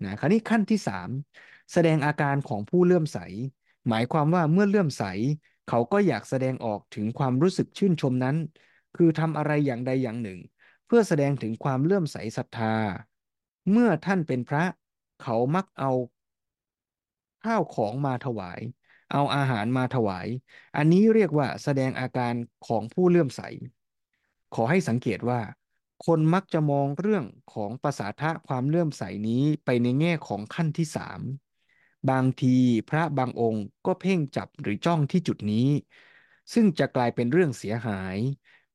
นะคราวนี้ขั้นที่สามแสดงอาการของผู้เลื่อมใส หมายความว่าเมื่อเลื่อมใส เขาก็อยากแสดงออกถึงความรู้สึกชื่นชมนั้น คือทำอะไรอย่างใดอย่างหนึ่ง เพื่อแสดงถึงความเลื่อมใสศรัทธา เมื่อท่านเป็นพระ เขามักเอาข้าวของมาถวาย เอาอาหารมาถวาย อันนี้เรียกว่าแสดงอาการของผู้เลื่อมใส ขอให้สังเกตว่า คนมักจะมองเรื่องของภาษาทะความเลื่อมใสนี้ไปในแง่ของขั้นที่สามบางทีพระบางองค์ก็เพ่งจับหรือจ้องที่จุดนี้ ซึ่งจะกลายเป็นเรื่องเสียหาย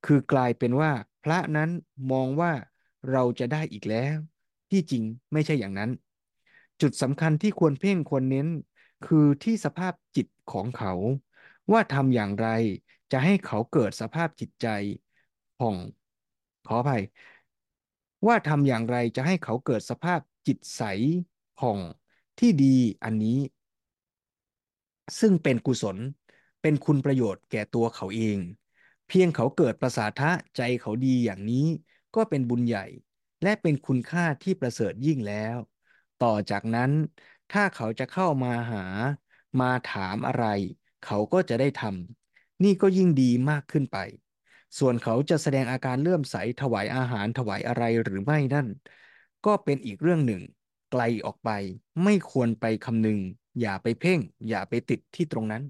คือกลายเป็นว่า พระนั้นมองว่าเราจะได้อีกแล้ว ที่จริงไม่ใช่อย่างนั้น จุดสำคัญที่ควรเพ่งควรเน้น คือที่สภาพจิตของเขา ว่าทำอย่างไรจะให้เขาเกิดสภาพจิตใจผ่อง ขออภัย ว่าทำอย่างไรจะให้เขาเกิดสภาพจิตใสผ่องที่ดีอันนี้ ซึ่งเป็นกุศลเป็นคุณประโยชน์แก่ตัวเขาเอง เพียงเขาเกิดประสาทะใจเขาดีอย่างนี้ก็เป็นบุญใหญ่ และเป็นคุณค่าที่ประเสริฐยิ่งแล้ว ต่อจากนั้นถ้าเขาจะเข้ามาหา มาถามอะไร เขาก็จะได้ทำนี่ก็ยิ่งดีมากขึ้นไป ส่วนเขาจะแสดงอาการเลื่อมใสถวายอาหารถวายอะไรหรือไม่นั่น ก็เป็นอีกเรื่องหนึ่ง ไกลออกไป ไม่ควรไปคำนึง อย่าไปเพ่ง อย่าไปติดที่ตรงนั้น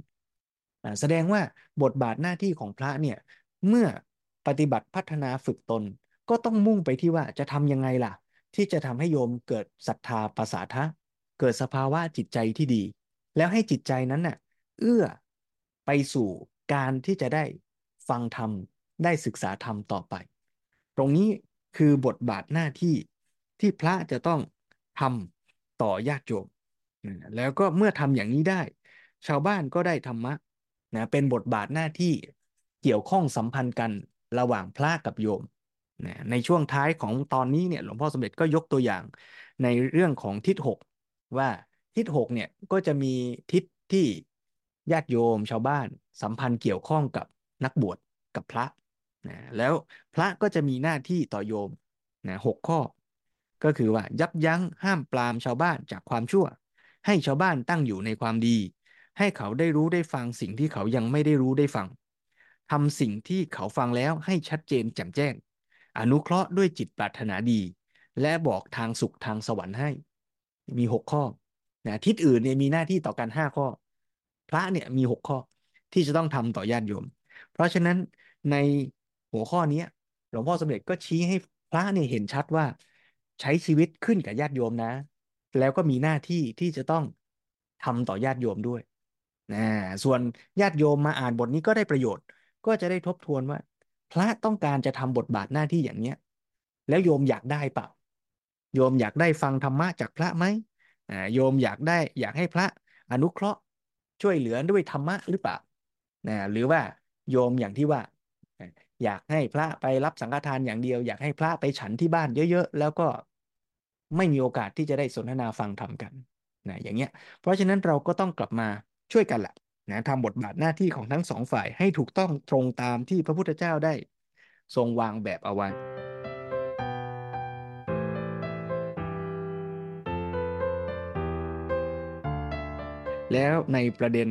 แสดงว่าบทบาทหน้าที่ของพระเนี่ย เมื่อปฏิบัติพัฒนาฝึกตน ก็ต้องมุ่งไปที่ว่าจะทำยังไงล่ะ ที่จะทำให้โยมเกิดศรัทธาภาษาทะ เกิดสภาวะจิตใจที่ดี แล้วให้จิตใจนั้นน่ะ เอื้อไปสู่การที่จะได้ฟังธรรม ได้ศึกษาธรรมต่อไป ตรงนี้คือบทบาทหน้าที่ที่พระจะต้องทำต่อญาติโยมแล้วก็เมื่อทำอย่างนี้ได้ ชาวบ้านก็ได้ธรรมะนะเป็นบทบาทหน้าที่เกี่ยวข้องสัมพันธ์กันระหว่างพระกับโยมนะในช่วงท้ายของตอนนี้เนี่ยหลวงพ่อสมเด็จก็ยกตัวอย่างในเรื่องของทิศหกว่าทิศหกเนี่ยก็จะมีทิศที่ญาติโยมชาวบ้านสัมพันธ์เกี่ยวข้องกับนักบวชกับพระ นะแล้วพระก็จะมีหน้าที่ต่อโยมนะหกข้อ ก็คือว่ายับยั้งห้ามปรามชาวบ้านจากความชั่ว ให้ชาวบ้านตั้งอยู่ในความดี ให้เขาได้รู้ได้ฟังสิ่งที่เขายังไม่ได้รู้ได้ฟังทำสิ่งที่เขาฟังแล้วให้ชัดเจนแจ่มแจ้ง อนุเคราะห์ด้วยจิตปรารถนาดี และบอกทางสุขทางสวรรค์ให้ มีหกข้อนะทิศอื่นเนี่ยมีหน้าที่ต่อกันห้าข้อ พระเนี่ยมีหกข้อที่จะต้องทำต่อญาติโยม เพราะฉะนั้นใน หัวข้อนี้หลวงพ่อสมเด็จก็ชี้ให้พระเนี่ยเห็นชัดว่า ใช้ชีวิตขึ้นกับญาติโยมนะ แล้วก็มีหน้าที่ที่จะต้องทำต่อญาติโยมด้วยนะส่วนญาติโยมมาอ่านบทนี้ก็ได้ประโยชน์ ก็จะได้ทบทวนว่า พระต้องการจะทำบทบาทหน้าที่อย่างเนี้ย แล้วโยมอยากได้เปล่า โยมอยากได้ฟังธรรมะจากพระไหมโยมอยากได้อยากให้พระอนุเคราะห์ช่วยเหลือด้วยธรรมะหรือเปล่านะหรือว่าโยมอย่างที่ว่า อยากให้พระไปรับสังฆทานอย่างเดียว อยากให้พระไปฉันที่บ้านเยอะ ๆ แล้วก็ไม่มีโอกาสที่จะได้สนทนาฟังธรรมกันนะอย่างเงี้ย เพราะฉะนั้นเราก็ต้องกลับมาช่วยกันแหละนะทำบทบาทหน้าที่ของทั้งสองฝ่ายให้ถูกต้องตรงตามที่พระพุทธเจ้าได้ ทรงวางแบบเอาไว้แล้วในประเด็น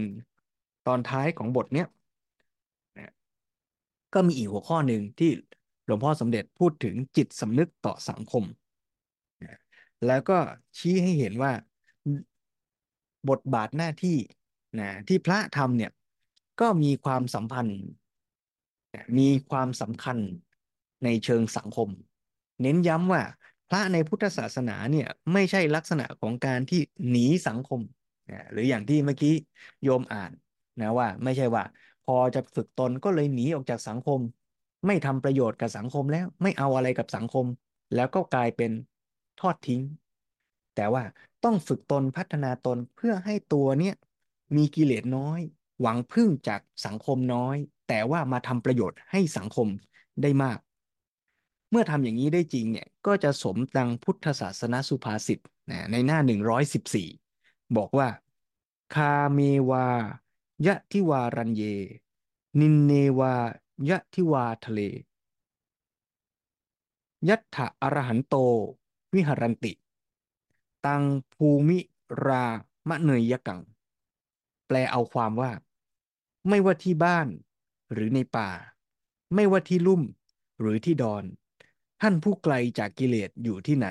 ตอนท้ายของบทเนี้ย ก็มีอีกหัวข้อหนึ่งที่หลวงพ่อสมเด็จพูดถึงจิตสำนึกต่อสังคม แล้วก็ชี้ให้เห็นว่าบทบาทหน้าที่นะที่พระทำเนี่ยก็มีความสัมพันธ์ มีความสำคัญในเชิงสังคม เน้นย้ำว่าพระในพุทธศาสนาเนี่ยไม่ใช่ลักษณะของการที่หนีสังคมนะหรืออย่างที่เมื่อกี้โยมอ่านนะว่าไม่ใช่ว่า อจะฝึกตนก็เลยหนีออกจากสังคม ไม่ทำประโยชน์กับสังคมแล้ว ไม่เอาอะไรกับสังคม แล้วก็กลายเป็นทอดทิ้ง แต่ว่าต้องฝึกตนพัฒนาตนเพื่อให้ตัวเนี้ยมีกิเลสน้อย หวังพึ่งจากสังคมน้อย แต่ว่ามาทำประโยชน์ให้สังคมได้มาก เมื่อทำอย่างนี้ได้จริงเนี่ยก็จะสมดังพุทธศาสนสุภาษิตนะในหน้า 114 บอกว่า คาเมวา ยะทิวารันเย นินเนวายะทิวาทะเล ยัตถะอรหันโต วิหรันติ ตังภูมิรามะเนยยกัง แปลเอาความว่า ไม่ว่าที่บ้านหรือในป่า ไม่ว่าที่ลุ่มหรือที่ดอน ท่านผู้ไกลจากกิเลสอยู่ที่ไหน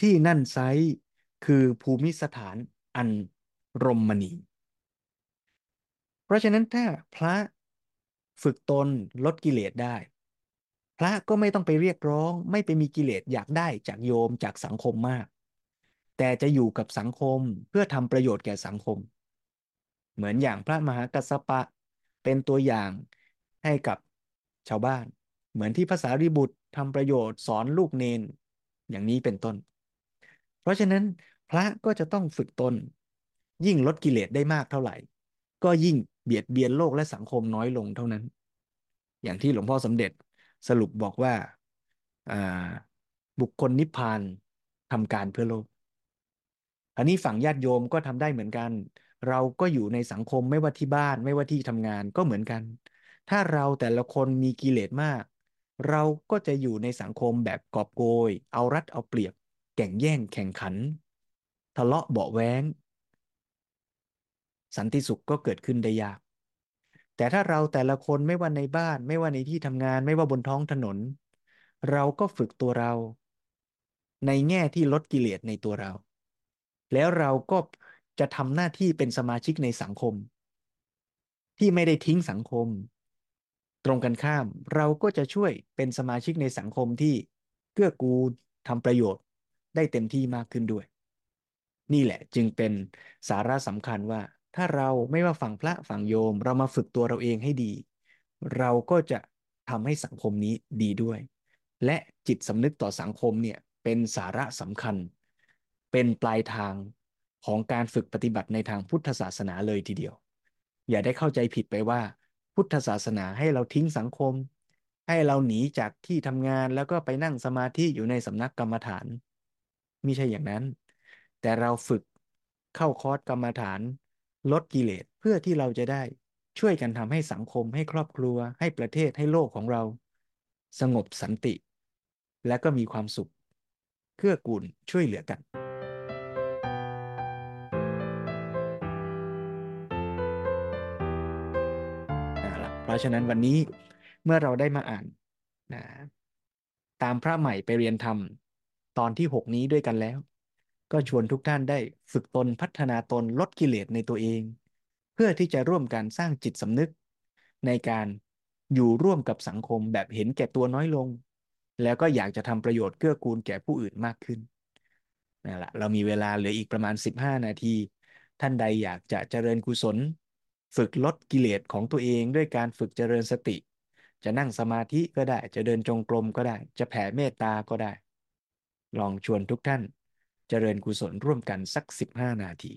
ที่นั่นไซคือภูมิสถานอันรมมณี ราะฉะนั้นถ้าพระฝึกตนลดกิเลสได้ พระก็ไม่ต้องไปเรียกร้อง ไม่ไปมีกิเลสอยากได้จากโยมจากสังคมมาก แต่จะอยู่กับสังคมเพื่อทำประโยชน์แก่สังคม เหมือนอย่างพระมหากัสสปะเป็นตัวอย่างให้กับชาวบ้าน เหมือนที่ภาษาริบุตรทำประโยชน์สอนลูกเนน อย่างนี้เป็นต้น เพราะฉะนั้นพระก็จะต้องฝึกตน ยิ่งลดกิเลสได้มากเท่าไหร่ ก็ยิ่ง เบียดเบียนโลกและสังคมน้อยลงเท่านั้น อย่างที่หลวงพ่อสมเด็จสรุปบอกว่าบุคคลนิพพานทำการเพื่อโลกอันนี้ฝั่งญาติโยมก็ทำได้เหมือนกัน เราก็อยู่ในสังคมไม่ว่าที่บ้านไม่ว่าที่ทำงานก็เหมือนกัน ถ้าเราแต่ละคนมีกิเลสมาก เราก็จะอยู่ในสังคมแบบกอบโกย เอารัดเอาเปรียบ แข่งแย่งแข่งขัน ทะเลาะเบาแว้ง สันติสุขก็เกิดขึ้นได้ยาก แต่ถ้าเราแต่ละคนไม่ว่าในบ้าน ไม่ว่าในที่ทำงาน ไม่ว่าบนท้องถนน เราก็ฝึกตัวเรา ในแง่ที่ลดกิเลสในตัวเรา แล้วเราก็จะทำหน้าที่เป็นสมาชิกในสังคม ที่ไม่ได้ทิ้งสังคม ตรงกันข้าม เราก็จะช่วยเป็นสมาชิกในสังคมที่เกื้อกูลทำประโยชน์ได้เต็มที่มากขึ้นด้วย นี่แหละจึงเป็นสาระสำคัญว่า ถ้าเราไม่ว่าฝั่งพระฝั่งโยม เรามาฝึกตัวเราเองให้ดี เราก็จะทำให้สังคมนี้ดีด้วย และจิตสำนึกต่อสังคมเนี่ยเป็นสาระสำคัญ เป็นปลายทางของการฝึกปฏิบัติในทางพุทธศาสนาเลยทีเดียว อย่าได้เข้าใจผิดไปว่า พุทธศาสนาให้เราทิ้งสังคม ให้เราหนีจากที่ทำงานแล้วก็ไปนั่งสมาธิอยู่ในสำนักกรรมฐานไม่ใช่อย่างนั้น แต่เราฝึกเข้าคอร์สกรรมฐาน ลดกิเลสเพื่อที่เราจะได้ช่วยกันทำให้สังคมให้ครอบครัว ให้ประเทศให้โลกของเรา สงบสันติ และก็มีความสุขเกื้อกูลช่วยเหลือกันเพราะฉะนั้นวันนี้เมื่อเราได้มาอ่านนะตามพระใหม่ไปเรียนธรรมตอนที่ 6 นี้ด้วยกันแล้ว ก็ชวนทุกท่านได้ฝึกตนพัฒนาตนลดกิเลสในตัวเอง เพื่อที่จะร่วมกันสร้างจิตสำนึก ในการอยู่ร่วมกับสังคมแบบเห็นแก่ตัวน้อยลง แล้วก็อยากจะทำประโยชน์เกื้อกูลแก่ผู้อื่นมากขึ้นนั่นแหละเรามีเวลาเหลืออีกประมาณ 15 นาที ท่านใดอยากจะเจริญกุศล ฝึกลดกิเลสของตัวเองด้วยการฝึกเจริญสติ จะนั่งสมาธิก็ได้ จะเดินจงกรมก็ได้ จะแผ่เมตตาก็ได้ ลองชวนทุกท่าน เจริญกุศลร่วมกันสัก 15 นาที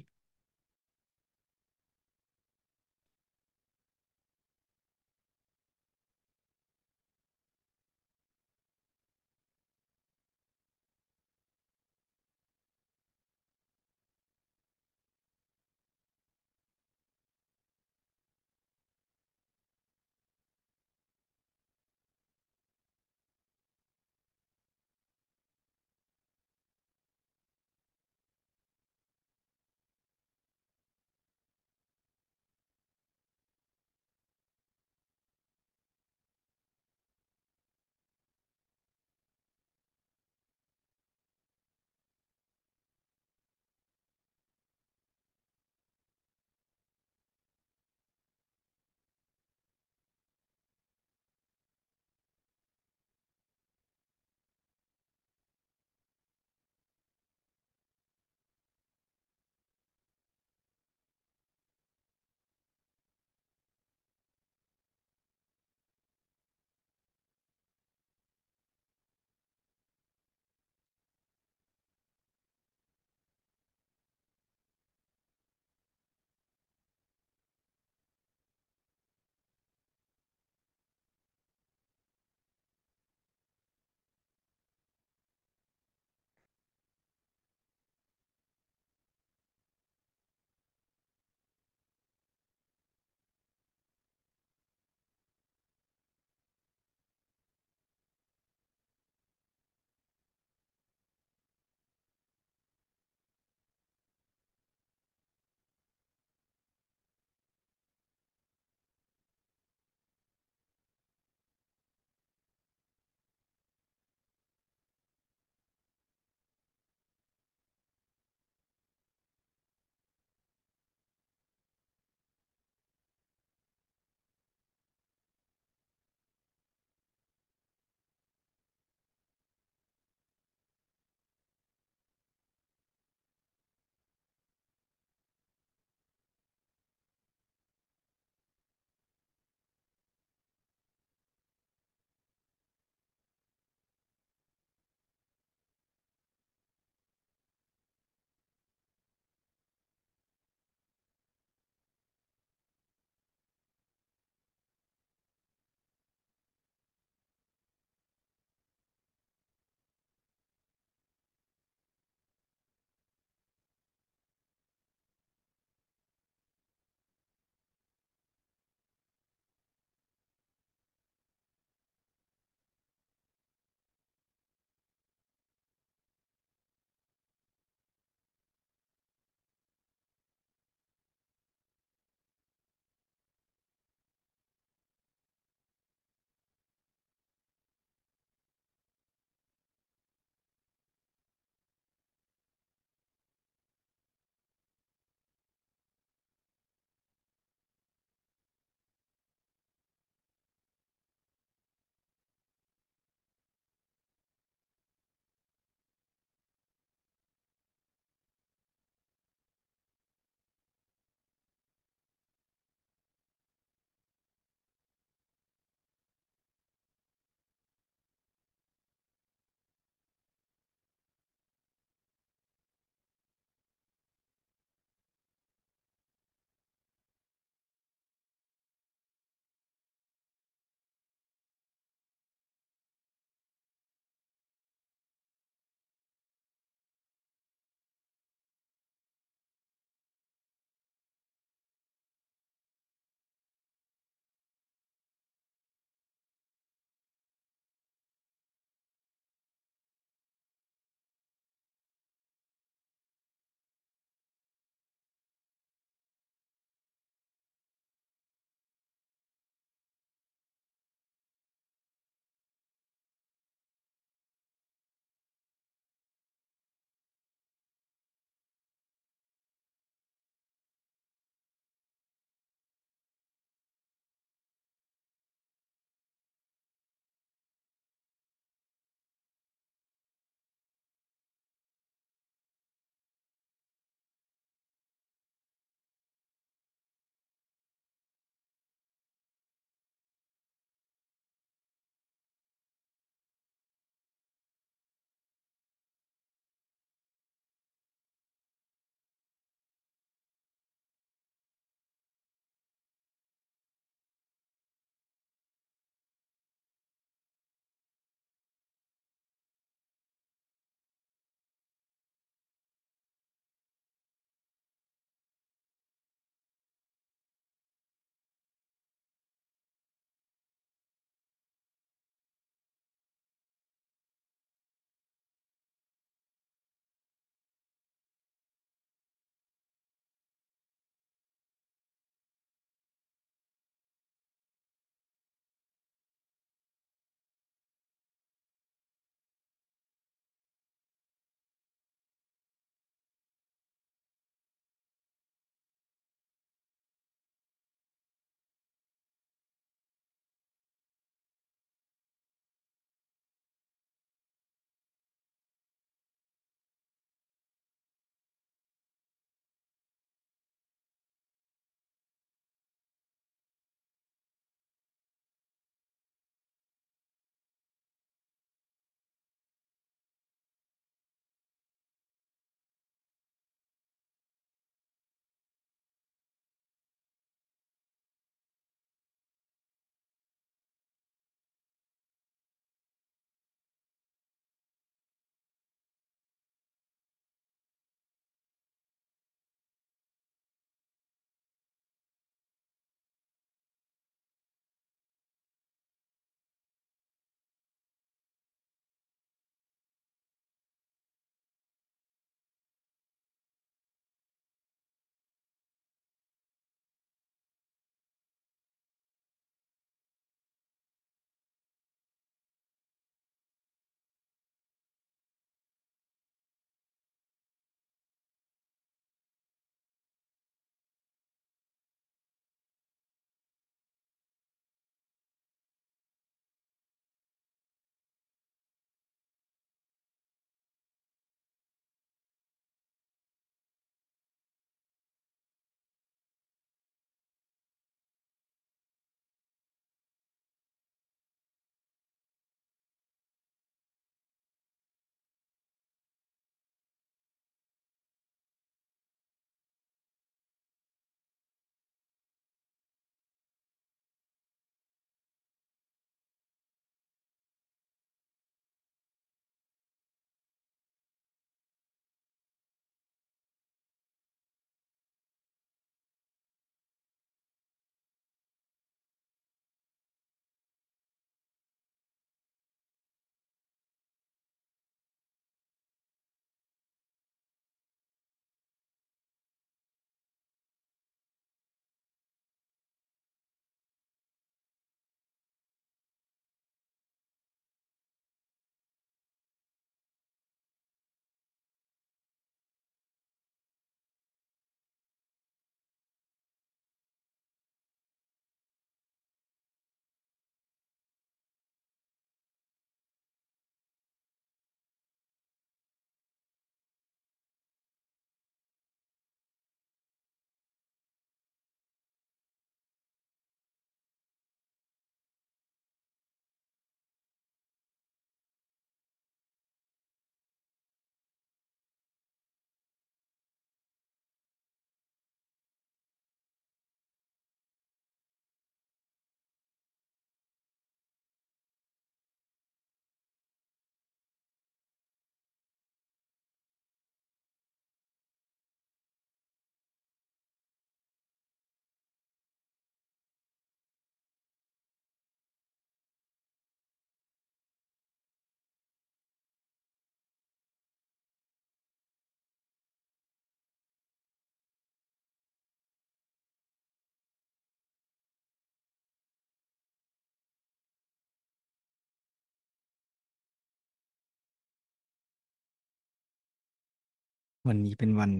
วันนี้เป็นวัน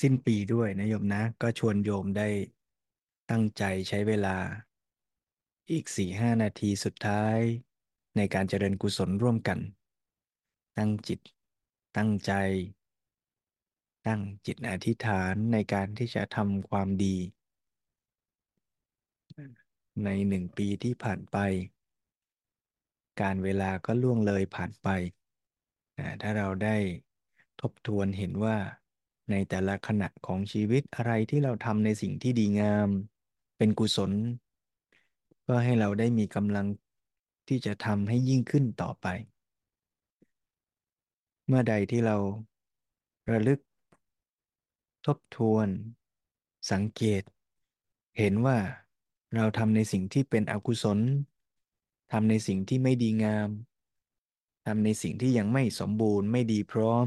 สิ้นปีด้วยนะโยมนะ ก็ชวนโยมได้ตั้งใจใช้เวลา อีกสี่ห้านาทีสุดท้าย ในการเจริญกุศลร่วมกัน ตั้งจิต ตั้งใจ ตั้งจิตอธิษฐานในการที่จะทำความดี ในหนึ่งปีที่ผ่านไป การเวลาก็ล่วงเลยผ่านไป ถ้าเราได้ ทบทวนเห็นว่า ในแต่ละขณะของชีวิตอะไรที่เราทำในสิ่งที่ดีงาม เป็นกุศล ก็ให้เราได้มีกำลังที่จะทำให้ยิ่งขึ้นต่อไป เมื่อใดที่เราระลึก ทบทวน สังเกต เห็นว่าเราทำในสิ่งที่เป็นอกุศลทำในสิ่งที่ไม่ดีงามทำในสิ่งที่ยังไม่สมบูรณ์ไม่ดีพร้อม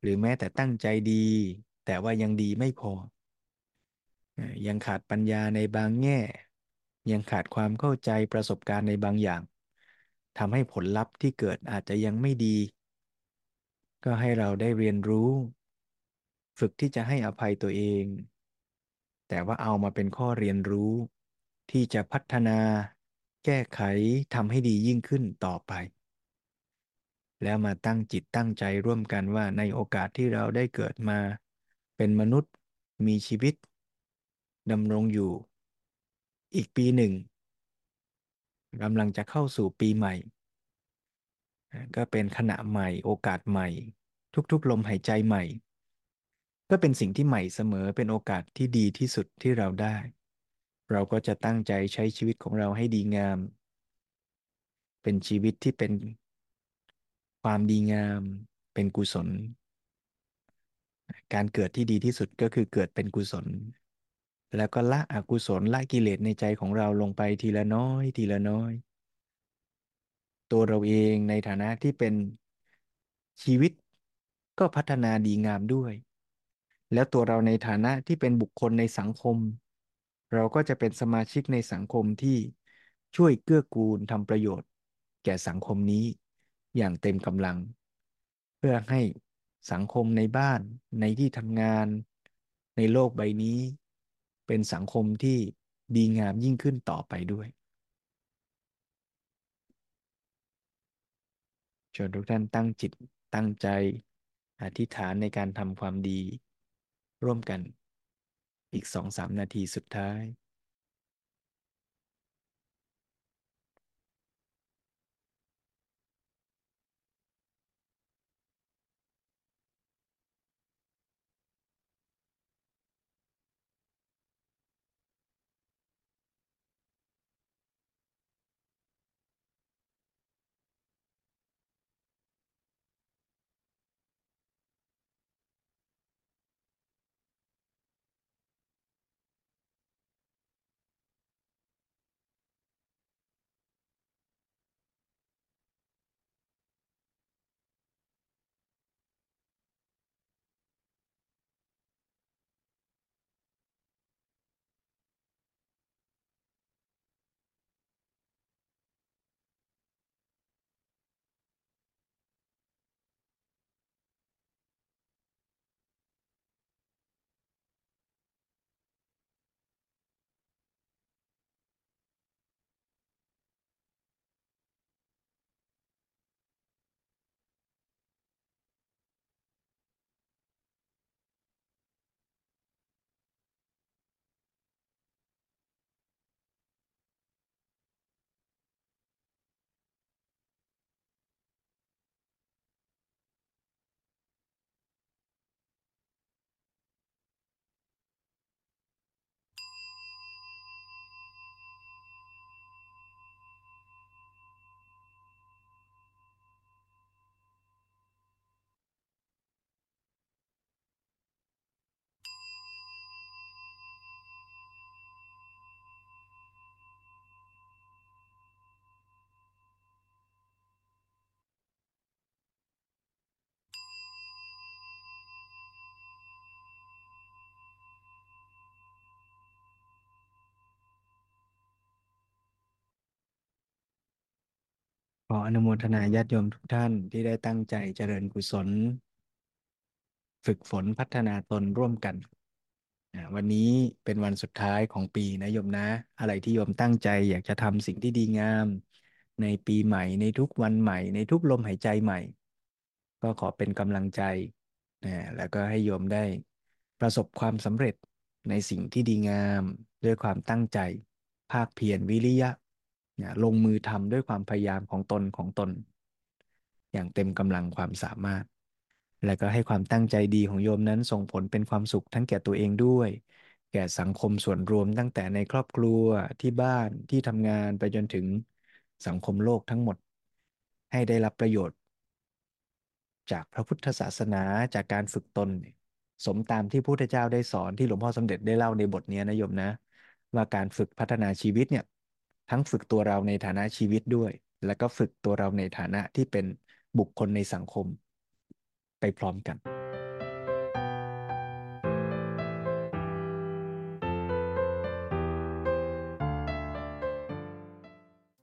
หรือแม้แต่ตั้งใจดี แต่ว่ายังดีไม่พอ ยังขาดปัญญาในบางแง่ ยังขาดความเข้าใจประสบการณ์ในบางอย่างทำให้ผลลัพธ์ที่เกิดอาจจะยังไม่ดี ก็ให้เราได้เรียนรู้ ฝึกที่จะให้อภัยตัวเอง แต่ว่าเอามาเป็นข้อเรียนรู้ ที่จะพัฒนา แก้ไขทำให้ดียิ่งขึ้นต่อไป แล้วมาตั้งจิตตั้งใจร่วมกันว่าในโอกาสที่เราได้เกิดมา เป็นมนุษย์มีชีวิตดำรงอยู่ อีกปีหนึ่งกำลังจะเข้าสู่ปีใหม่ ก็เป็นขณะใหม่โอกาสใหม่ ทุกๆ ลมหายใจใหม่ ก็เป็นสิ่งที่ใหม่เสมอเป็นโอกาสที่ดีที่สุดที่เราได้ เราก็จะตั้งใจใช้ชีวิตของเราให้ดีงาม เป็นชีวิตที่เป็น ความดีงามเป็นกุศล การเกิดที่ดีที่สุดก็คือเกิดเป็นกุศล แล้วก็ละอกุศลละกิเลสในใจของเราลงไปทีละน้อย ทีละน้อย ตัวเราเองในฐานะที่เป็นชีวิตก็พัฒนาดีงามด้วย แล้วตัวเราในฐานะที่เป็นบุคคลในสังคม เราก็จะเป็นสมาชิกในสังคมที่ช่วยเกื้อกูลทำประโยชน์ แก่สังคมนี้ อย่างเต็มกำลัง เพื่อให้สังคมในบ้านในที่ทำงาน ในโลกใบนี้ เป็นสังคมที่ดีงามยิ่งขึ้นต่อไปด้วยชวนทุกท่านตั้งจิตตั้งใจอธิษฐานในการทำความดี ร่วมกันอีกสองสามนาทีสุดท้าย ขออนุโมทนาญาติโยมทุกท่านที่ได้ตั้งใจเจริญกุศล ฝึกฝนพัฒนาตนร่วมกัน วันนี้เป็นวันสุดท้ายของปีนะโยมนะ อะไรที่โยมตั้งใจอยากจะทำสิ่งที่ดีงาม ในปีใหม่ในทุกวันใหม่ ในทุกลมหายใจใหม่ ก็ขอเป็นกำลังใจนะแล้วก็ให้โยมได้ประสบความสำเร็จในสิ่งที่ดีงาม ด้วยความตั้งใจ ภาคเพียรวิริยะ นะลงมือทำด้วยความพยายามของตนของตน อย่างเต็มกำลังความสามารถ และก็ให้ความตั้งใจดีของโยมนั้นส่งผลเป็นความสุขทั้งแก่ตัวเองด้วย แก่สังคมส่วนรวมตั้งแต่ในครอบครัวที่บ้านที่ทำงานไปจนถึงสังคมโลกทั้งหมด ให้ได้รับประโยชน์ จากพระพุทธศาสนาจากการฝึกตน สมตามที่พระพุทธเจ้าได้สอนที่หลวงพ่อสมเด็จได้เล่าในบทนี้นะโยมนะ ว่าการฝึกพัฒนาชีวิตเนี่ย ทั้งฝึกตัวเราในฐานะชีวิตด้วย แล้วก็ฝึกตัวเราในฐานะที่เป็นบุคคลในสังคม ไปพร้อมกัน